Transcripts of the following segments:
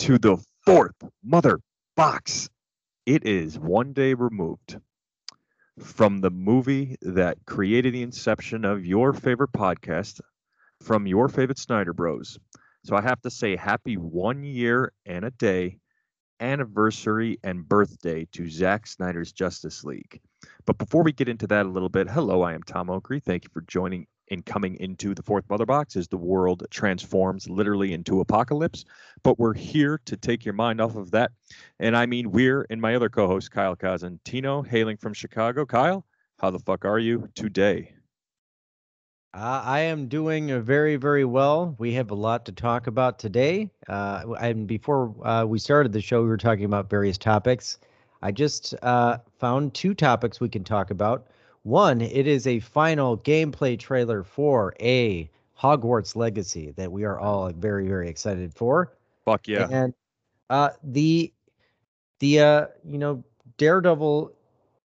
into the fourth mother box. It is one day removed from the movie that created the inception of your favorite podcast from your favorite Snyder Bros. So I have to say happy one year and a day anniversary and birthday to Zack Snyder's Justice League. But before we get into that a little bit, hello, I am Tom Oakley. Thank you for joining and coming into the fourth mother box as the world transforms literally into apocalypse. But we're here to take your mind off of that. And I mean, we're and my other co host, Kyle Cosentino, hailing from Chicago. Kyle, how the fuck are you today? Uh, I am doing very, very well. We have a lot to talk about today. Uh, and before uh, we started the show, we were talking about various topics. I just uh, found two topics we can talk about. One, it is a final gameplay trailer for a Hogwarts Legacy that we are all very, very excited for. Fuck yeah. And uh, the the uh, you know Daredevil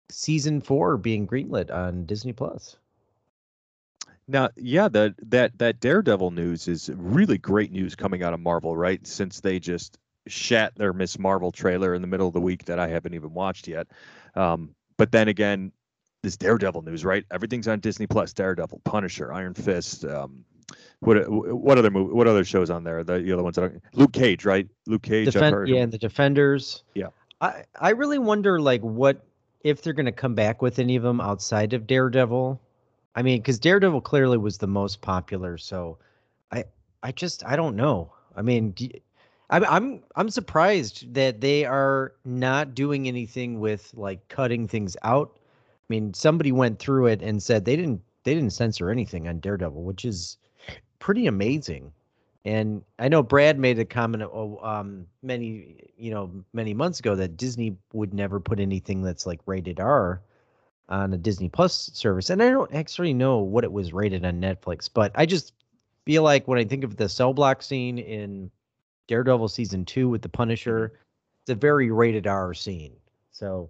season four being greenlit on Disney Plus. Now, yeah, that that that Daredevil news is really great news coming out of Marvel, right? Since they just shat their Miss Marvel trailer in the middle of the week that I haven't even watched yet. Um, but then again, this Daredevil news, right? Everything's on Disney Plus. Daredevil, Punisher, Iron Fist. Um, what what other movie, what other shows on there? The, the other ones that are, Luke Cage, right? Luke Cage. Defend, heard. yeah, and the Defenders. Yeah. I I really wonder like what if they're going to come back with any of them outside of Daredevil. I mean, because Daredevil clearly was the most popular, so I I just I don't know. I mean, do I'm I'm I'm surprised that they are not doing anything with like cutting things out. I mean, somebody went through it and said they didn't they didn't censor anything on Daredevil, which is pretty amazing. And I know Brad made a comment oh, um, many you know many months ago that Disney would never put anything that's like rated R on a Disney Plus service, and I don't actually know what it was rated on Netflix, but I just feel like when I think of the cell block scene in Daredevil season two with the Punisher, it's a very rated R scene. So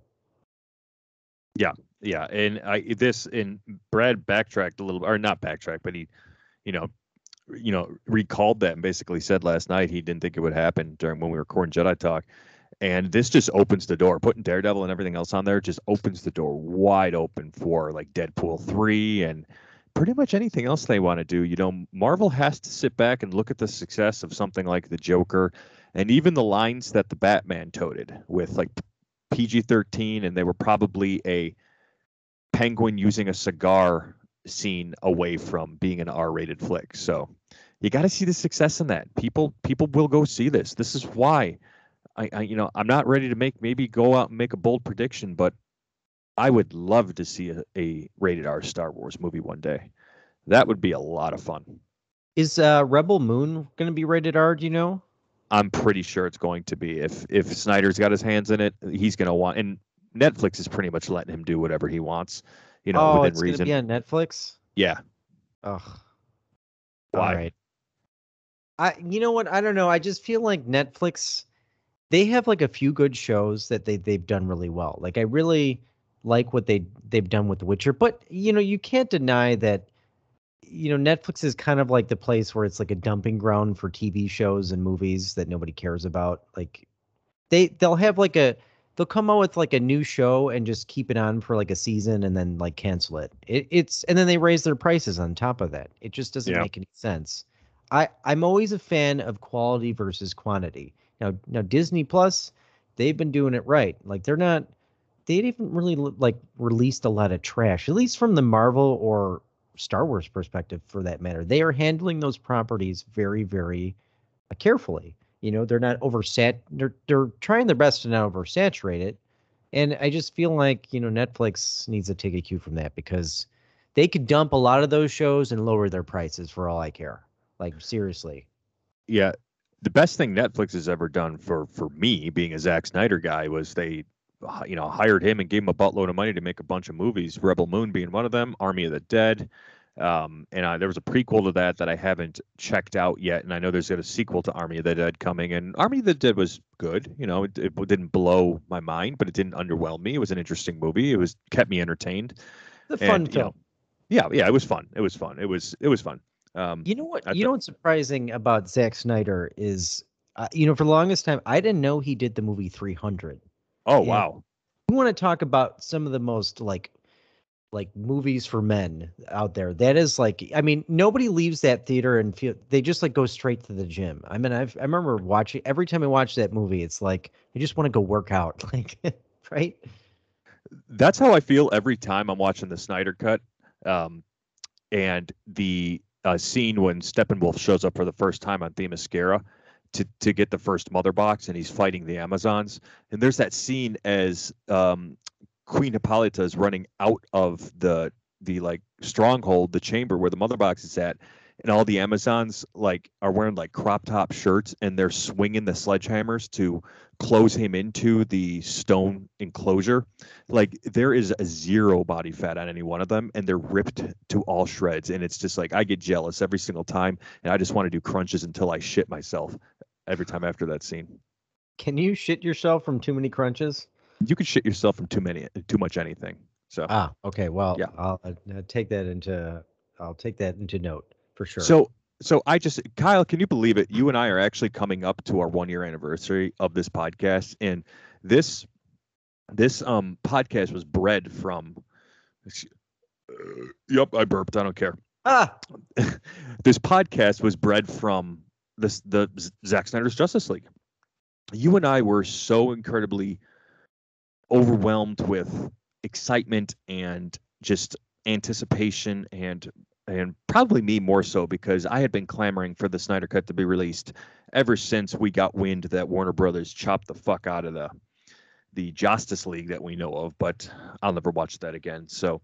Yeah, and I this and Brad backtracked a little, or not backtracked, but he, you know, you know, recalled that and basically said last night he didn't think it would happen during when we were recording Jedi Talk, and this just opens the door. Putting Daredevil and everything else on there just opens the door wide open for like Deadpool three and pretty much anything else they want to do. You know, Marvel has to sit back and look at the success of something like the Joker, and even the lines that the Batman toted with like PG thirteen, and they were probably a penguin using a cigar scene away from being an R-rated flick. So you got to see the success in that. People people will go see this. This is why I, I you know I'm not ready to make maybe go out and make a bold prediction, but I would love to see a, a rated R Star Wars movie one day. That would be a lot of fun. is uh, Rebel Moon going to be rated R? Do you know? I'm pretty sure it's going to be. If if Snyder's got his hands in it, he's going to want. And Netflix is pretty much letting him do whatever he wants. You know, oh, within it's reason. be on Netflix. yeah. Ugh. Why? All right. I you know what? I don't know. I just feel like Netflix they have like a few good shows that they they've done really well. Like I really like what they they've done with The Witcher, but you know, you can't deny that you know, Netflix is kind of like the place where it's like a dumping ground for TV shows and movies that nobody cares about. Like they they'll have like a they'll come out with like a new show and just keep it on for like a season and then like cancel it. it it's and then they raise their prices on top of that. It just doesn't Yeah. make any sense. I I'm always a fan of quality versus quantity. Now now Disney Plus, they've been doing it right. Like they're not they didn't really like released a lot of trash, at least from the Marvel or Star Wars perspective, for that matter. They are handling those properties very, very uh, carefully. You know, they're not oversat. They're they're trying their best to not oversaturate it, and I just feel like you know Netflix needs to take a cue from that because they could dump a lot of those shows and lower their prices for all I care. Like seriously. Yeah, the best thing Netflix has ever done for for me, being a Zack Snyder guy, was they you know, hired him and gave him a buttload of money to make a bunch of movies. Rebel Moon being one of them, Army of the Dead, um, and uh, there was a prequel to that that I haven't checked out yet, and I know there's a sequel to Army of the Dead coming. And Army of the Dead was good. You know, it, it didn't blow my mind, but it didn't underwhelm me. It was an interesting movie. It was kept me entertained. The fun and, film. Know, yeah, yeah, it was fun. It was fun. It was it was fun. Um, you know what? You know what's surprising about Zack Snyder is, uh, you know, for the longest time I didn't know he did the movie 300. Oh And wow. We want to talk about some of the most like like movies for men out there. That is like, I mean, nobody leaves that theater and feel they just like go straight to the gym. I mean, I've, I remember watching every time I watch that movie, it's like I just want to go work out, like, right? that's how I feel every time I'm watching the Snyder Cut. Um, and the uh, scene when Steppenwolf shows up for the first time on Themyscira to to get the first mother box, and he's fighting the Amazons. And there's that scene as um, Queen Hippolyta is running out of the the like stronghold, the chamber where the mother box is at, and all the Amazons like are wearing like crop top shirts, and they're swinging the sledgehammers to close him into the stone enclosure like there is a zero body fat on any one of them and they're ripped to all shreds and it's just like i get jealous every single time and i just want to do crunches until i shit myself every time after that scene Can you shit yourself from too many crunches? You can shit yourself from too many too much anything so Ah, okay. Well, Yeah. I'll uh, take that into I'll take that into note for sure. so so i just kyle can you believe it you and i are actually coming up to our one year anniversary of this podcast and this this um podcast was bred from uh, yep i burped i don't care ah, this podcast was bred from this the Zack Snyder's Justice League. You and I were so incredibly overwhelmed with excitement and just anticipation and and probably me more so because I had been clamoring for the Snyder Cut to be released ever since we got wind that Warner Brothers chopped the fuck out of the the Justice League that we know of, but I'll never watch that again. So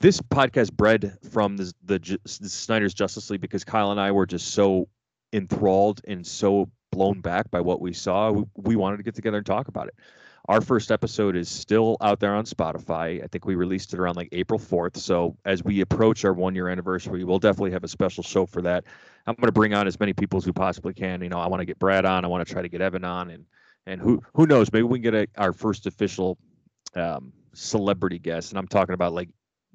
this podcast bred from the, the, the Snyder's Justice League because Kyle and I were just so enthralled and so blown back by what we saw. We, we wanted to get together and talk about it. Our first episode is still out there on Spotify. I think we released it around like April 4th. So as we approach our one year anniversary, we'll definitely have a special show for that. I'm going to bring on as many people as we possibly can. You know, I want to get Brad on. I want to try to get Evan on, and and who who knows, maybe we can get a, our first official um, celebrity guest. And I'm talking about like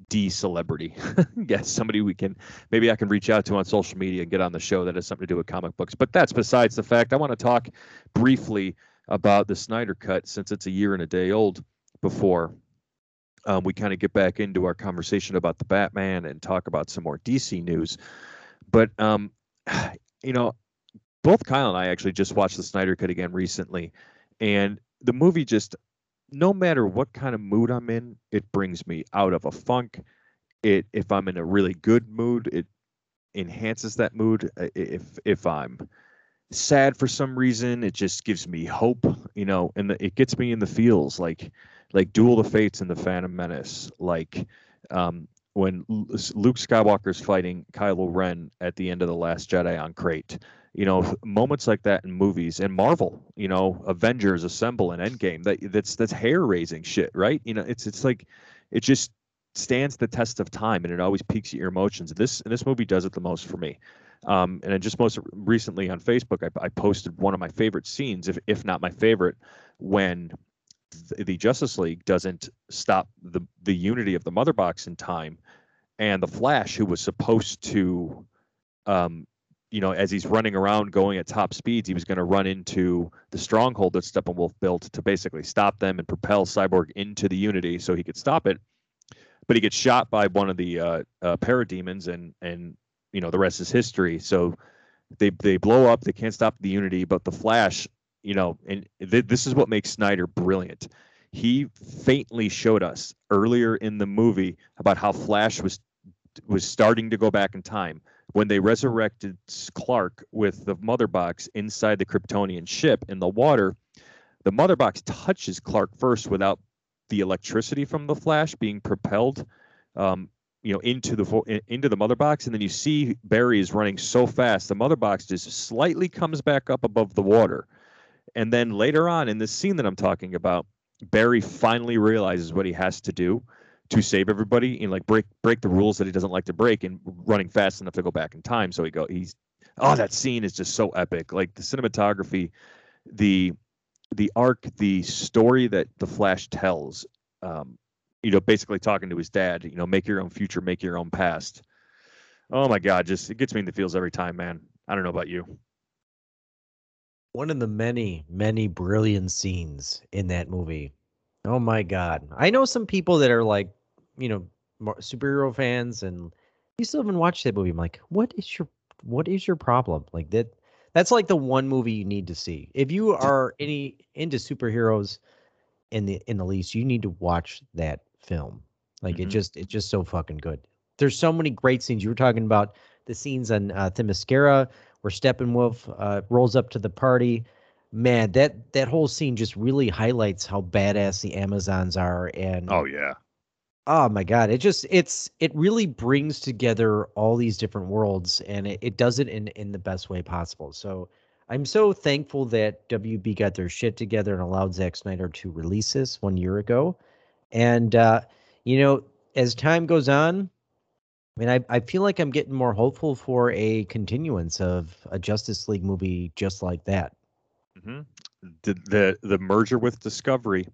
D celebrity guest, somebody we can maybe I can reach out to on social media and get on the show that has something to do with comic books. But that's besides the fact. I want to talk briefly about the Snyder Cut since it's a year and a day old before um, we kind of get back into our conversation about the Batman and talk about some more DC news. But um, you know, both Kyle and I actually just watched the Snyder Cut again recently, and the movie just, no matter what kind of mood I'm in, it brings me out of a funk. It if I'm in a really good mood, it enhances that mood. Uh, If if I'm sad for some reason, it just gives me hope, you know, and the, it gets me in the feels like like Duel of Fates and the Phantom Menace, like um, when Luke Skywalker's fighting Kylo Ren at the end of the Last Jedi on Crait. You know, moments like that in movies and Marvel. You know, Avengers Assemble and Endgame. That that's that's hair raising shit, right? You know, it's it's like it just stands the test of time and it always piques your emotions. This and this movie does it the most for me. Um, and just most recently on Facebook, I, I posted one of my favorite scenes, if if not my favorite, when th- the Justice League doesn't stop the the unity of the Mother Box in time, and the Flash, who was supposed to, um, you know, as he's running around going at top speeds, he was going to run into the stronghold that Steppenwolf built to basically stop them and propel Cyborg into the Unity so he could stop it. But he gets shot by one of the uh, uh, parademons, and and you know the rest is history. So they they blow up. They can't stop the Unity, but the Flash, you know, and th- this is what makes Snyder brilliant. He faintly showed us earlier in the movie about how Flash was was starting to go back in time when they resurrected Clark with the mother box inside the Kryptonian ship in the water. The mother box touches Clark first without the electricity from the Flash being propelled um, you know into the into the mother box and then you see barry is running so fast the mother box just slightly comes back up above the water. And then later on in this scene that i'm talking about barry finally realizes what he has to do to save everybody and like break break the rules that he doesn't like to break and running fast enough to go back in time. So he go he's oh that scene is just so epic. Like the cinematography the the arc the story that the flash tells um, you know, basically talking to his dad, you know, make your own future, make your own past. Oh my God, just it gets me in the feels every time, man. I don't know about you. One of the many, many brilliant scenes in that movie. Oh my God. I know some people that are like, you know, superhero fans and you still haven't watched that movie. I'm like, what is your what is your problem? Like that that's like the one movie you need to see. If you are any into superheroes in the in the least, you need to watch that film. Like mm-hmm. it just it's just so fucking good. There's so many great scenes. You were talking about the scenes on uh, Themyscira where Steppenwolf uh, rolls up to the party. Man, that that whole scene just really highlights how badass the Amazons are. And oh yeah, oh my god, it just it's it really brings together all these different worlds, and it, it does it in in the best way possible. So I'm so thankful that WB got their shit together and allowed Zack Snyder to release this one year ago. And uh, you know, as time goes on, I mean, I, I feel like I'm getting more hopeful for a continuance of a Justice League movie just like that. Mm-hmm. The, the the merger with Discovery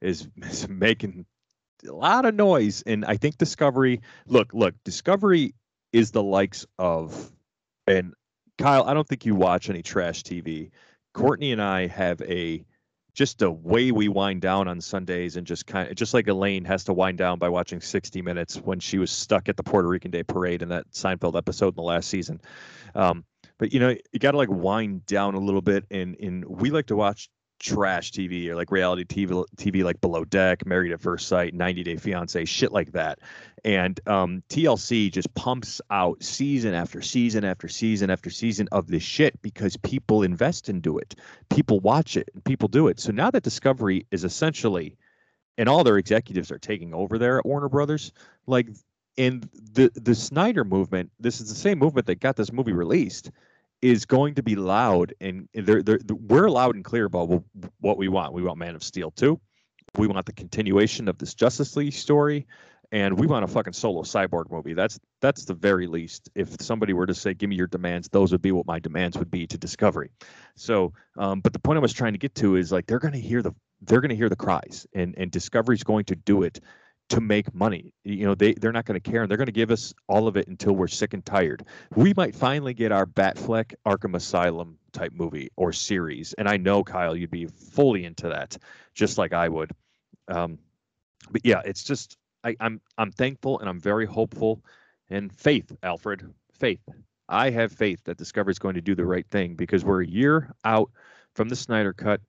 is, is making a lot of noise, and I think Discovery. Look, look, Discovery is the likes of, and Kyle. I don't think you watch any trash TV. Courtney and I have a just the way we wind down on Sundays and just kind of just like Elaine has to wind down by watching 60 Minutes when she was stuck at the Puerto Rican Day Parade in that Seinfeld episode in the last season. Um, but you know, you got to like wind down a little bit, and and we like to watch trash TV or like reality TV, TV like Below Deck, Married at First Sight, 90 Day Fiance, shit like that. And um, TLC just pumps out season after season after season after season of this shit because people invest into it, people watch it, and people do it. So now that Discovery is essentially, and all their executives are taking over there at Warner Brothers, like. And the the Snyder movement, this is the same movement that got this movie released is going to be loud and they're, they're, we're loud and clear about what we want. We want Man of Steel 2. We want the continuation of this Justice League story and we want a fucking solo cyborg movie. That's that's the very least. If somebody were to say, "Give me your demands," those would be what my demands would be to Discovery. So, um, but the point I was trying to get to is like they're going to hear the they're going to hear the cries, and and Discovery's going to do it to make money. You know, they they're not going to care, and they're going to give us all of it until we're sick and tired. We might finally get our Batfleck Arkham Asylum type movie or series, and I know Kyle, you'd be fully into that, just like I would. Um, but yeah, it's just I, I'm I'm thankful and I'm very hopeful, and faith, Alfred, faith. I have faith that Discovery is going to do the right thing because we're a year out from the Snyder Cut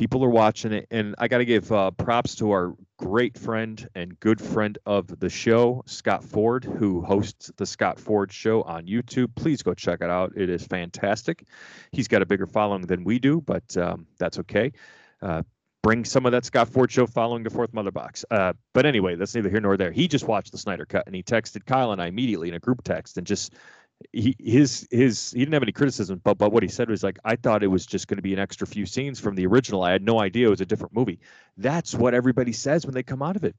people are watching it and i got to give uh, props to our great friend and good friend of the show scott ford who hosts the scott ford show on youtube. Please go check it out. It is fantastic. He's got a bigger following than we do but um, that's okay. Uh, bring some of that scott ford show following to fourth mother box. Uh, but anyway that's neither here nor there. He just watched the snyder cut and he texted kyle and i immediately in a group text and just he his his he didn't have any criticism, but but what he said was like I thought it was just going to be an extra few scenes from the original. I had no idea it was a different movie. That's what everybody says when they come out of it.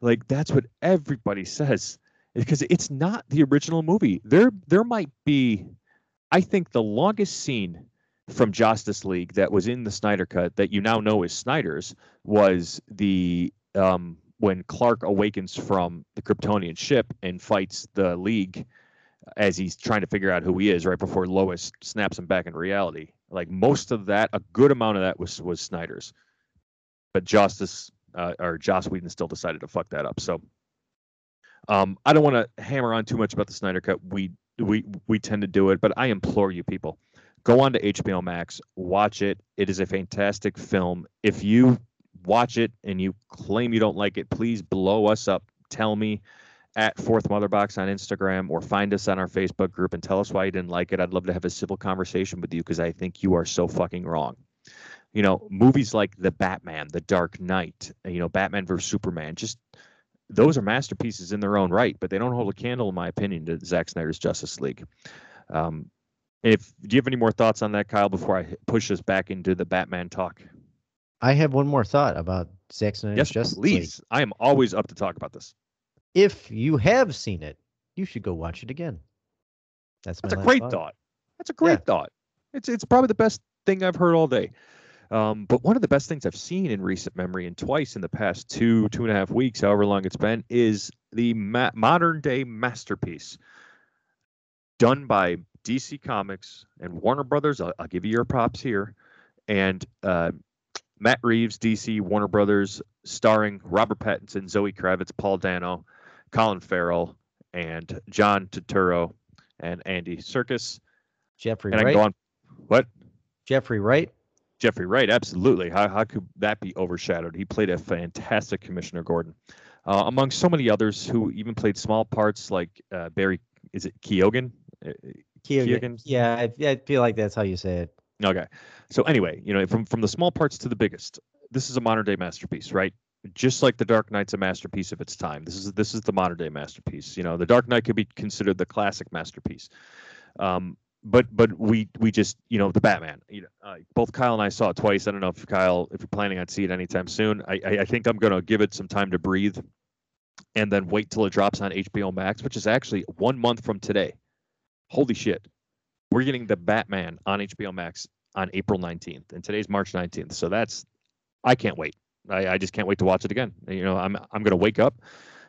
Like that's what everybody says because it's not the original movie. There there might be I think the longest scene from Justice League that was in the Snyder cut that you now know is Snyder's was the um when Clark awakens from the Kryptonian ship and fights the League as he's trying to figure out who he is right before Lois snaps him back in reality. Like most of that, a good amount of that was was Snyder's, but Justice uh, or Joss Whedon still decided to fuck that up. So um, I don't want to hammer on too much about the Snyder Cut. We we we tend to do it, but I implore you people, go on to HBO Max, watch it. It is a fantastic film. If you watch it and you claim you don't like it, please blow us up. Tell me at Fourth Mother Box on Instagram or find us on our Facebook group and tell us why you didn't like it. I'd love to have a civil conversation with you because I think you are so fucking wrong. You know, movies like The Batman, The Dark Knight, you know, Batman vs Superman, just those are masterpieces in their own right, but they don't hold a candle, in my opinion, to Zack Snyder's Justice League. Um, if do you have any more thoughts on that, Kyle, before I push us back into the Batman talk? I have one more thought about Zack Snyder's Yes, Justice please. League. I am always up to talk about this. If you have seen it, you should go watch it again. That's my That's a great thought. thought. That's a great thought. It's it's probably the best thing I've heard all day. Um, but one of the best things I've seen in recent memory, and twice in the past two two and a half weeks, however long it's been, is the ma- modern day masterpiece done by DC Comics and Warner Brothers. I'll, I'll give you your props here, and uh, Matt Reeves, DC Warner Brothers, starring Robert Pattinson, Zoe Kravitz, Paul Dano, Colin Farrell, and John Turturro and Andy Serkis. Jeffrey And I can go on. What? Jeffrey Wright. Jeffrey Wright, absolutely. How, how could that be overshadowed? He played a fantastic Commissioner Gordon, uh, among so many others who even played small parts like uh, Barry. Is it Keoghan? Uh, Keoghan. Keoghan? Yeah, I, I feel like that's how you say it. Okay. So anyway, you know, from from the small parts to the biggest, this is a modern day masterpiece, right? Just like the Dark Knight's a masterpiece of its time. This is this is the modern day masterpiece. You know, the Dark Knight could be considered the classic masterpiece. Um, but but we we just you know the Batman. You know, uh, both Kyle and I saw it twice. I don't know if Kyle, if you're planning on seeing it anytime soon. I I, I think I'm gonna give it some time to breathe, and then wait till it drops on HBO Max, which is actually one month from today. Holy shit! We're getting the Batman on HBO Max on April 19th, and today's March 19th. So that's I can't wait. I, I just can't wait to watch it again. You know, I'm I'm gonna wake up,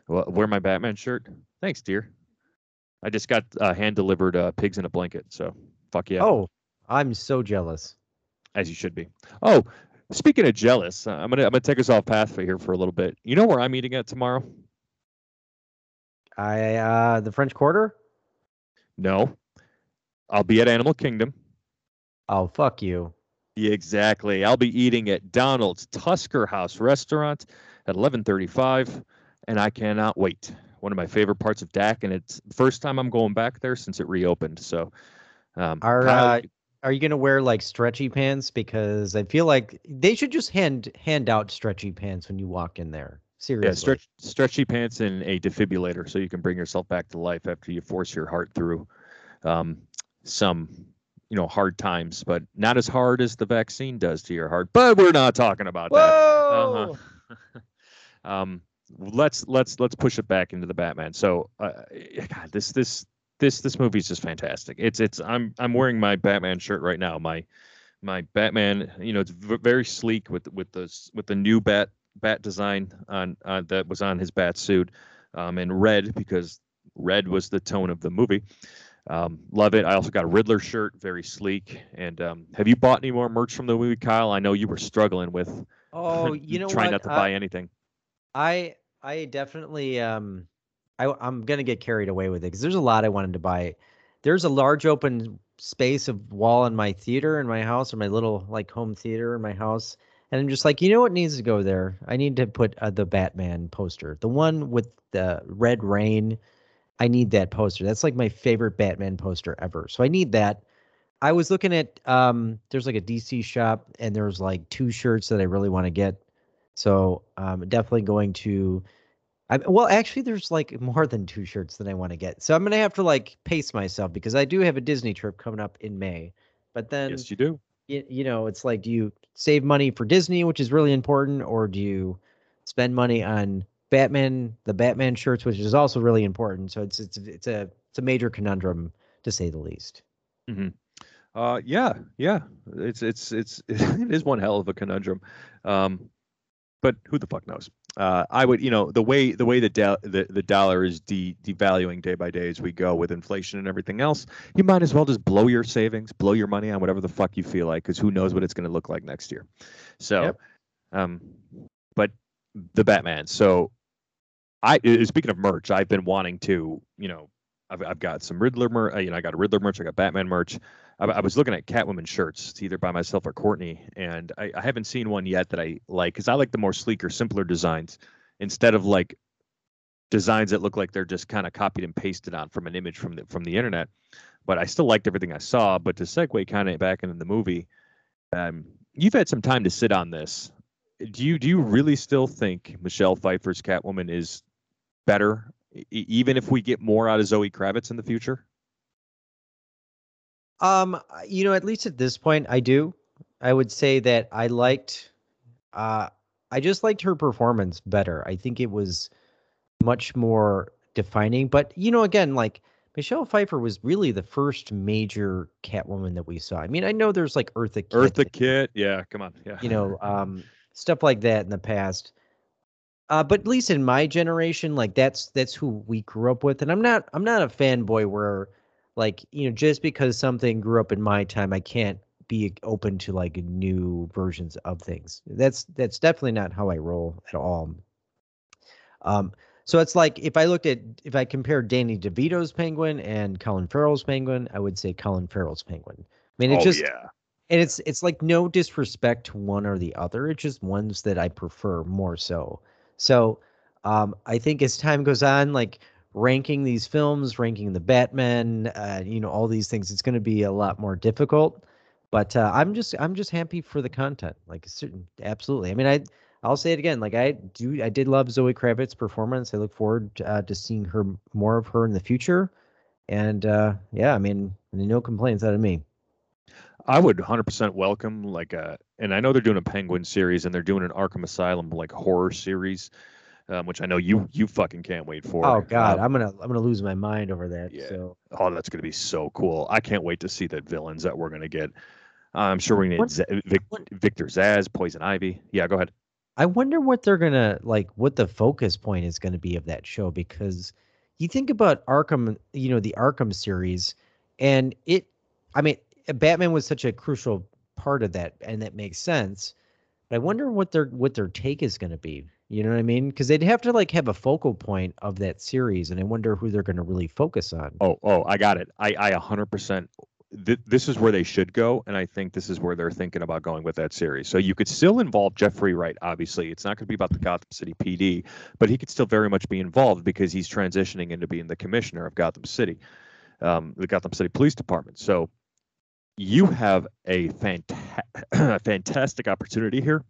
wear my Batman shirt. Thanks, dear. I just got uh, hand delivered uh, pigs in a blanket. So fuck yeah, Oh, I'm so jealous. as you should be. Oh, speaking of jealous, uh, I'm gonna I'm gonna take us off path for here for a little bit. You know where I'm eating at tomorrow? I uh the French Quarter? No, I'll be at Animal Kingdom. Oh, fuck you. Yeah, exactly. I'll be eating at Donald's Tusker House Restaurant at 11:35, and I cannot wait. One of my favorite parts of DAC, and it's the first time I'm going back there since it reopened. So, um, Are Kyle, uh, are you gonna wear like stretchy pants? Because I feel like they should just hand hand out stretchy pants when you walk in there. Seriously. yeah, stretch, stretchy pants and a defibrillator, so you can bring yourself back to life after you force your heart through um, some, you know, hard times, but not as hard as the vaccine does to your heart. But we're not talking about that. Uh-huh. um, let's let's let's push it back into the Batman. So, uh, God, this this this this movie is just fantastic. It's it's I'm I'm wearing my Batman shirt right now. My my Batman, you know, it's v- very sleek with with the with the new bat bat design on uh, that was on his bat suit, um, and red because red was the tone of the movie. Um, love it. I also got a Riddler shirt, very sleek. And um, have you bought any more merch from the movie, Kyle? I know you were struggling with Oh, you know trying what? not to Uh, buy anything. I I definitely um I I'm gonna get carried away with it because there's a lot I wanted to buy. There's a large open space of wall in my theater in my house or my little like home theater in my house, and I'm just like, you know what needs to go there? I need to put uh, the Batman poster, the one with the red rain. I need that poster. That's like my favorite Batman poster ever. So I need that. I was looking at um there's like a DC shop and there's like two shirts that I really want to get. So um definitely going to I well actually there's like more than two shirts that I want to get. So I'm gonna have to like pace myself because I do have a Disney trip coming up in May. But then yes, you do. you, you know, it's like, do you save money for Disney, which is really important, or do you spend money on Batman, the Batman shirts, which is also really important? So it's it's it's a it's a major conundrum to say the least. Uh, yeah, yeah. It's it's it's it is one hell of a conundrum. Um, but who the fuck knows? Uh, I would, you know, the way the way the dol- the, the dollar is de- devaluing day by day as we go with inflation and everything else, you might as well just blow your savings, blow your money on whatever the fuck you feel like, because who knows what it's going to look like next year. So, Yep. um, but the Batman. So, I uh, speaking of merch, I've been wanting to, you know, I've, I've got some Riddler merch. You know, I got a Riddler merch. I got Batman merch. I, I was looking at Catwoman shirts, either by myself or Courtney, and I, I haven't seen one yet that I like because I like the more sleeker, simpler designs instead of like designs that look like they're just kind of copied and pasted on from an image from the from the internet. But I still liked everything I saw. But to segue kind of back into the movie, um, you've had some time to sit on this. Do you do you really still think Michelle Pfeiffer's Catwoman is better, even if we get more out of Zoe Kravitz in the future? Um, you know, at least at this point, I do. I would say that I liked, uh, I just liked her performance better. I think it was much more defining. But you know, again, like Michelle Pfeiffer was really the first major Catwoman that we saw. I mean, I know there's like Eartha Kitt, Eartha Kitt, yeah, come on, yeah. you know, um, stuff like that in the past. Uh, but at least in my generation, like that's that's who we grew up with, and I'm not I'm not a fanboy where, like you know, just because something grew up in my time, I can't be open to like new versions of things. That's that's definitely not how I roll at all. Um, so it's like if I looked at if I compared Danny DeVito's Penguin and Colin Farrell's Penguin, I would say Colin Farrell's Penguin. I mean, it oh just yeah, and it's it's like no disrespect to one or the other. It's just ones that I prefer more so. So um, I think as time goes on, like ranking these films, ranking the Batman, uh, you know, all these things, it's going to be a lot more difficult. But uh, I'm just I'm just happy for the content. Like certain, absolutely. I mean, I I'll say it again. Like I do, I did love Zoe Kravitz's performance. I look forward uh, to seeing her more of her in the future. And uh, yeah, I mean, no complaints out of me. I would 100% welcome like a, and I know they're doing a Penguin series and they're doing an Arkham Asylum like horror series, um, which I know you you fucking can't wait for. Oh God, Um, I'm gonna I'm gonna lose my mind over that. Yeah. So oh, that's gonna be so cool. I can't wait to see the villains that we're gonna get. I'm sure we're gonna get Z- Vic, Victor Zsasz, Poison Ivy. Yeah, go ahead. I wonder what they're gonna like, what the focus point is gonna be of that show because you think about Arkham, you know, the Arkham series, and it, I mean, Batman was such a crucial part of that, and that makes sense. But I wonder what their what their take is gonna be. You know what I mean? Because they'd have to like have a focal point of that series, and I wonder who they're gonna really focus on. Oh, oh, I got it. I, I 100%. Th- this is where they should go, and I think this is where they're thinking about going with that series. So you could still involve Jeffrey Wright. Obviously, it's not going to be about the Gotham City PD, but he could still very much be involved because he's transitioning into being the commissioner of Gotham City, um, the Gotham City Police Department. So you have a fanta- fantastic opportunity here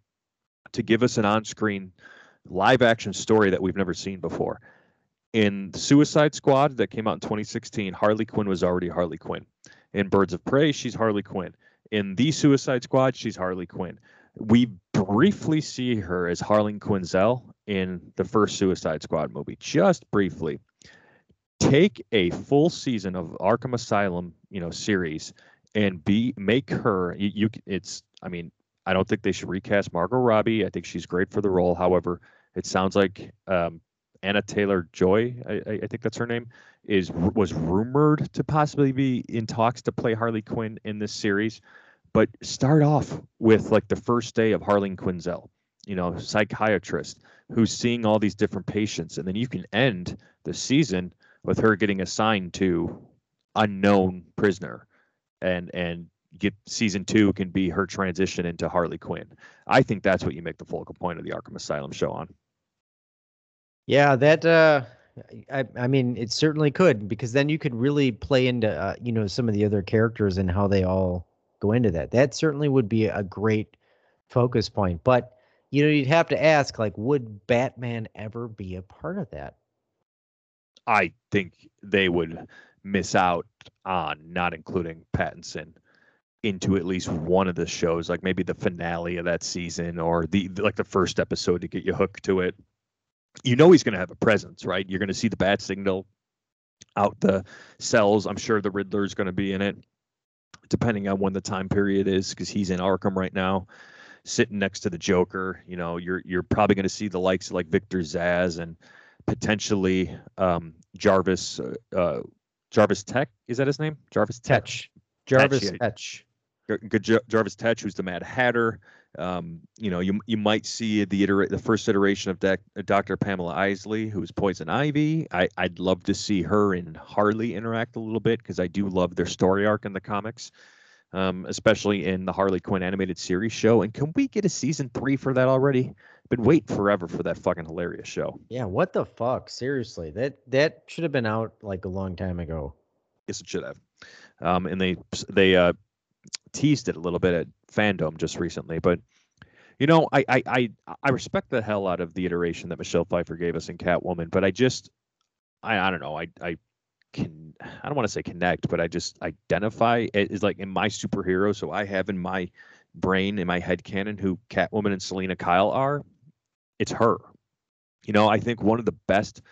to give us an on-screen live-action story that we've never seen before in Suicide Squad that came out in 2016, Harley Quinn was already Harley Quinn. In Birds of Prey, she's Harley Quinn. In The Suicide Squad, she's Harley Quinn. We briefly see her as Harley Quinzel in the first Suicide Squad movie, just briefly. Take a full season of Arkham Asylum, you know, series, and be make her. You, you it's. I mean, I don't think they should recast Margot Robbie. I think she's great for the role. However, it sounds like um, Anya Taylor-Joy, I, I I think that's her name, is was rumored to possibly be in talks to play Harley Quinn in this series. But start off with like the first day of Harley Quinzel, you know, psychiatrist who's seeing all these different patients, and then you can end the season with her getting assigned to unknown prisoner, and and get season two can be her transition into Harley Quinn. I think that's what you make the focal point of the Arkham Asylum show on. Yeah, that uh I I mean it certainly could because then you could really play into uh, you know some of the other characters and how they all go into that. That certainly would be a great focus point. But you know, you'd have to ask like would Batman ever be a part of that? I think they would miss out on not including Pattinson into at least one of the shows, like maybe the finale of that season or the like the first episode to get you hooked to it. You know he's going to have a presence, right? You're going to see the bat signal out the cells. I'm sure the Riddler's going to be in it, depending on when the time period is, because he's in Arkham right now, sitting next to the Joker. You know, you're you're probably going to see the likes of like Victor Zsasz and potentially um, Jarvis uh, uh, Jarvis Tech. Is that his name? Jarvis Tech. Tetch. Jarvis yeah. Tetch. G- Jarvis Tetch, who's the Mad Hatter. Um, you know, you you might see the iterate the first iteration of Dec- Dr. Pamela Isley, who's Poison Ivy. I I'd love to see her and Harley interact a little bit because I do love their story arc in the comics, um, especially in the Harley Quinn animated series show. And can we get a season three for that already? Been waiting forever for that fucking hilarious show. Yeah, what the fuck? Seriously, that that should have been out like a long time ago. Yes, it should have. Um, and they they uh, teased it a little bit at FanDome just recently, but you know, I, I I I respect the hell out of the iteration that Michelle Pfeiffer gave us in Catwoman, but I just I I don't know I I can I don't want to say connect, but I just identify as like in my superhero. So I have in my brain in my head canon who Catwoman and Selina Kyle are. It's her. You know, I think one of the best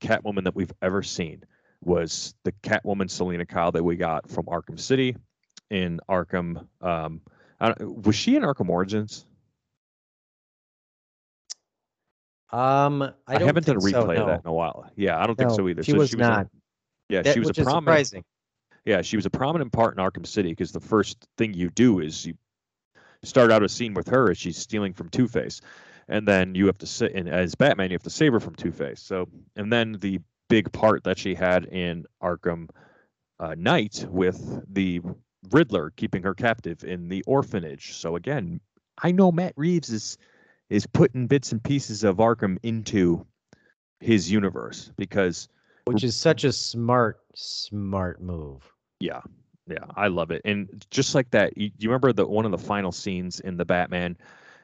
Catwoman that we've ever seen was the Catwoman Selina Kyle that we got from Arkham City in Arkham. Um, was she in Arkham Origins? Um, I, I haven't done a replay so, of that in a while. Yeah, I don't think so either. She so was she not. Yeah, That- she was a prominent. surprising. Yeah, she was a prominent part in Arkham City because the first thing you do is you start out a scene with her as she's stealing from Two Face, and then you have to sit and as Batman you have to save her from Two Face. So and then the big part that she had in Arkham uh, Knight with the Riddler keeping her captive in the orphanage. So again, I know Matt Reeves is is putting bits and pieces of Arkham into his universe because which is such a smart, smart move. Yeah, yeah, I love it. And just like that, you, you remember the one of the final scenes in the Batman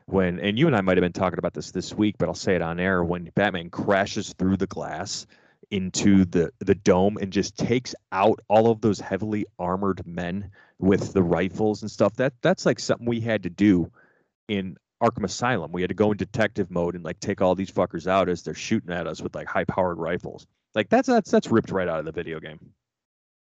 when, and you and I might have been talking about this this week, but I'll say it on air when Batman crashes through the glass into the the dome and just takes out all of those heavily armored men with the rifles and stuff. That that's like something we had to do in Arkham Asylum. We had to go in detective mode and like take all these fuckers out as they're shooting at us with like high powered rifles. Like that's that's that's ripped right out of the video game.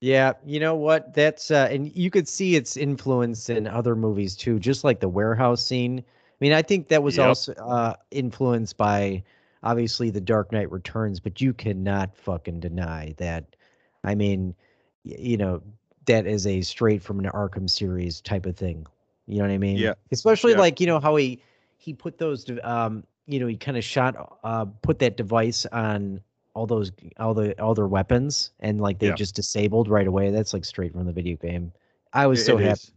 Yeah, you know what? That's uh, and you could see its influence in other movies too, just like the warehouse scene. I mean, I think that was Yep. also uh, influenced by obviously the Dark Knight Returns, but you cannot fucking deny that. I mean, you know, that is a straight from an Arkham series type of thing. You know what I mean? Yeah. Especially Yeah. like you know how he he put those um you know he kind of shot uh put that device on all those all the all their weapons and like they Yeah. just disabled right away. That's like straight from the video game. I was It- so it happy. is.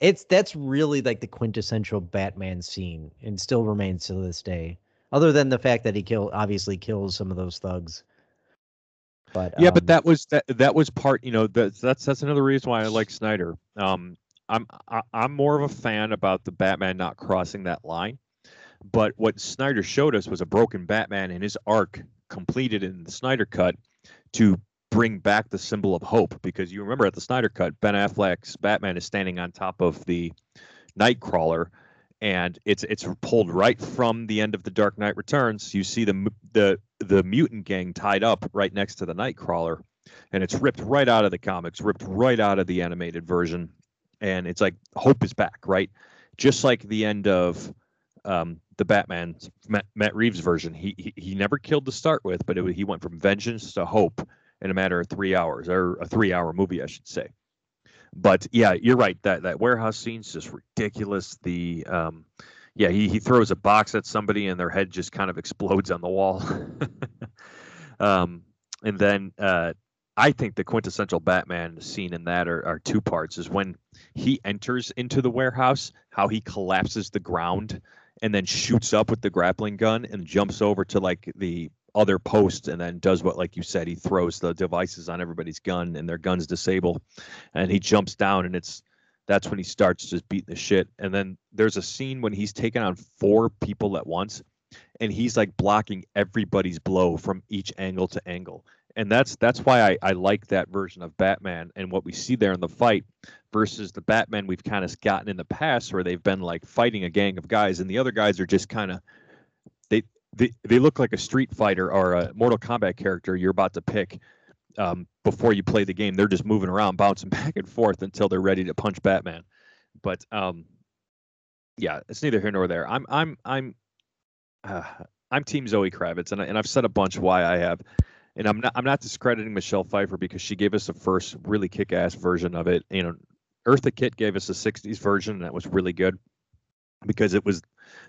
It's that's really like the quintessential Batman scene and still remains to this day. Other than the fact that he kill obviously kills some of those thugs. But yeah, but um, that was that that was part. You know, that's that's that's another reason why I like Snyder. Um, I'm I, I'm more of a fan about the Batman not crossing that line. But what Snyder showed us was a broken Batman and his arc completed in the Snyder cut to bring back the symbol of hope. Because you remember at the Snyder cut, Ben Affleck's Batman is standing on top of the Knightcrawler, and it's it's pulled right from the end of the Dark Knight Returns. You see the the the mutant gang tied up right next to the Knightcrawler, and it's ripped right out of the comics, ripped right out of the animated version, and it's like hope is back, right? Just like the end of um, the Batman Matt, Matt Reeves version, he, he he never killed to start with, but it, he went from vengeance to hope in a matter of three hours, or a three-hour movie, I should say. But yeah, you're right. That that warehouse scene's just ridiculous. The um, yeah, he he throws a box at somebody and their head just kind of explodes on the wall. um, and then uh, I think the quintessential Batman scene in that are, are two parts. Is when he enters into the warehouse, how he collapses the ground and then shoots up with the grappling gun and jumps over to like the other post and then does what like you said he throws the devices on everybody's gun and their guns disable. And he jumps down and it's that's when he starts just beating the shit. And then there's a scene when he's taking on four people at once and he's like blocking everybody's blow from each angle to angle. And that's that's why I, I like that version of batman and what we see there in the fight versus the batman we've kind of gotten in the past where they've been like fighting a gang of guys and the other guys are just kind of they, they they look like a street fighter or a mortal kombat character you're about to pick um, before you play the game. They're just moving around bouncing back and forth until they're ready to punch batman. But um yeah it's neither here nor there. I'm i'm i'm uh, i'm team zoe kravitz and, I, and i've said a bunch why i have and i'm not i'm not discrediting michelle pfeiffer because she gave us the first really kick-ass version of it you know Eartha Kitt gave us a '60s version, and that was really good because it was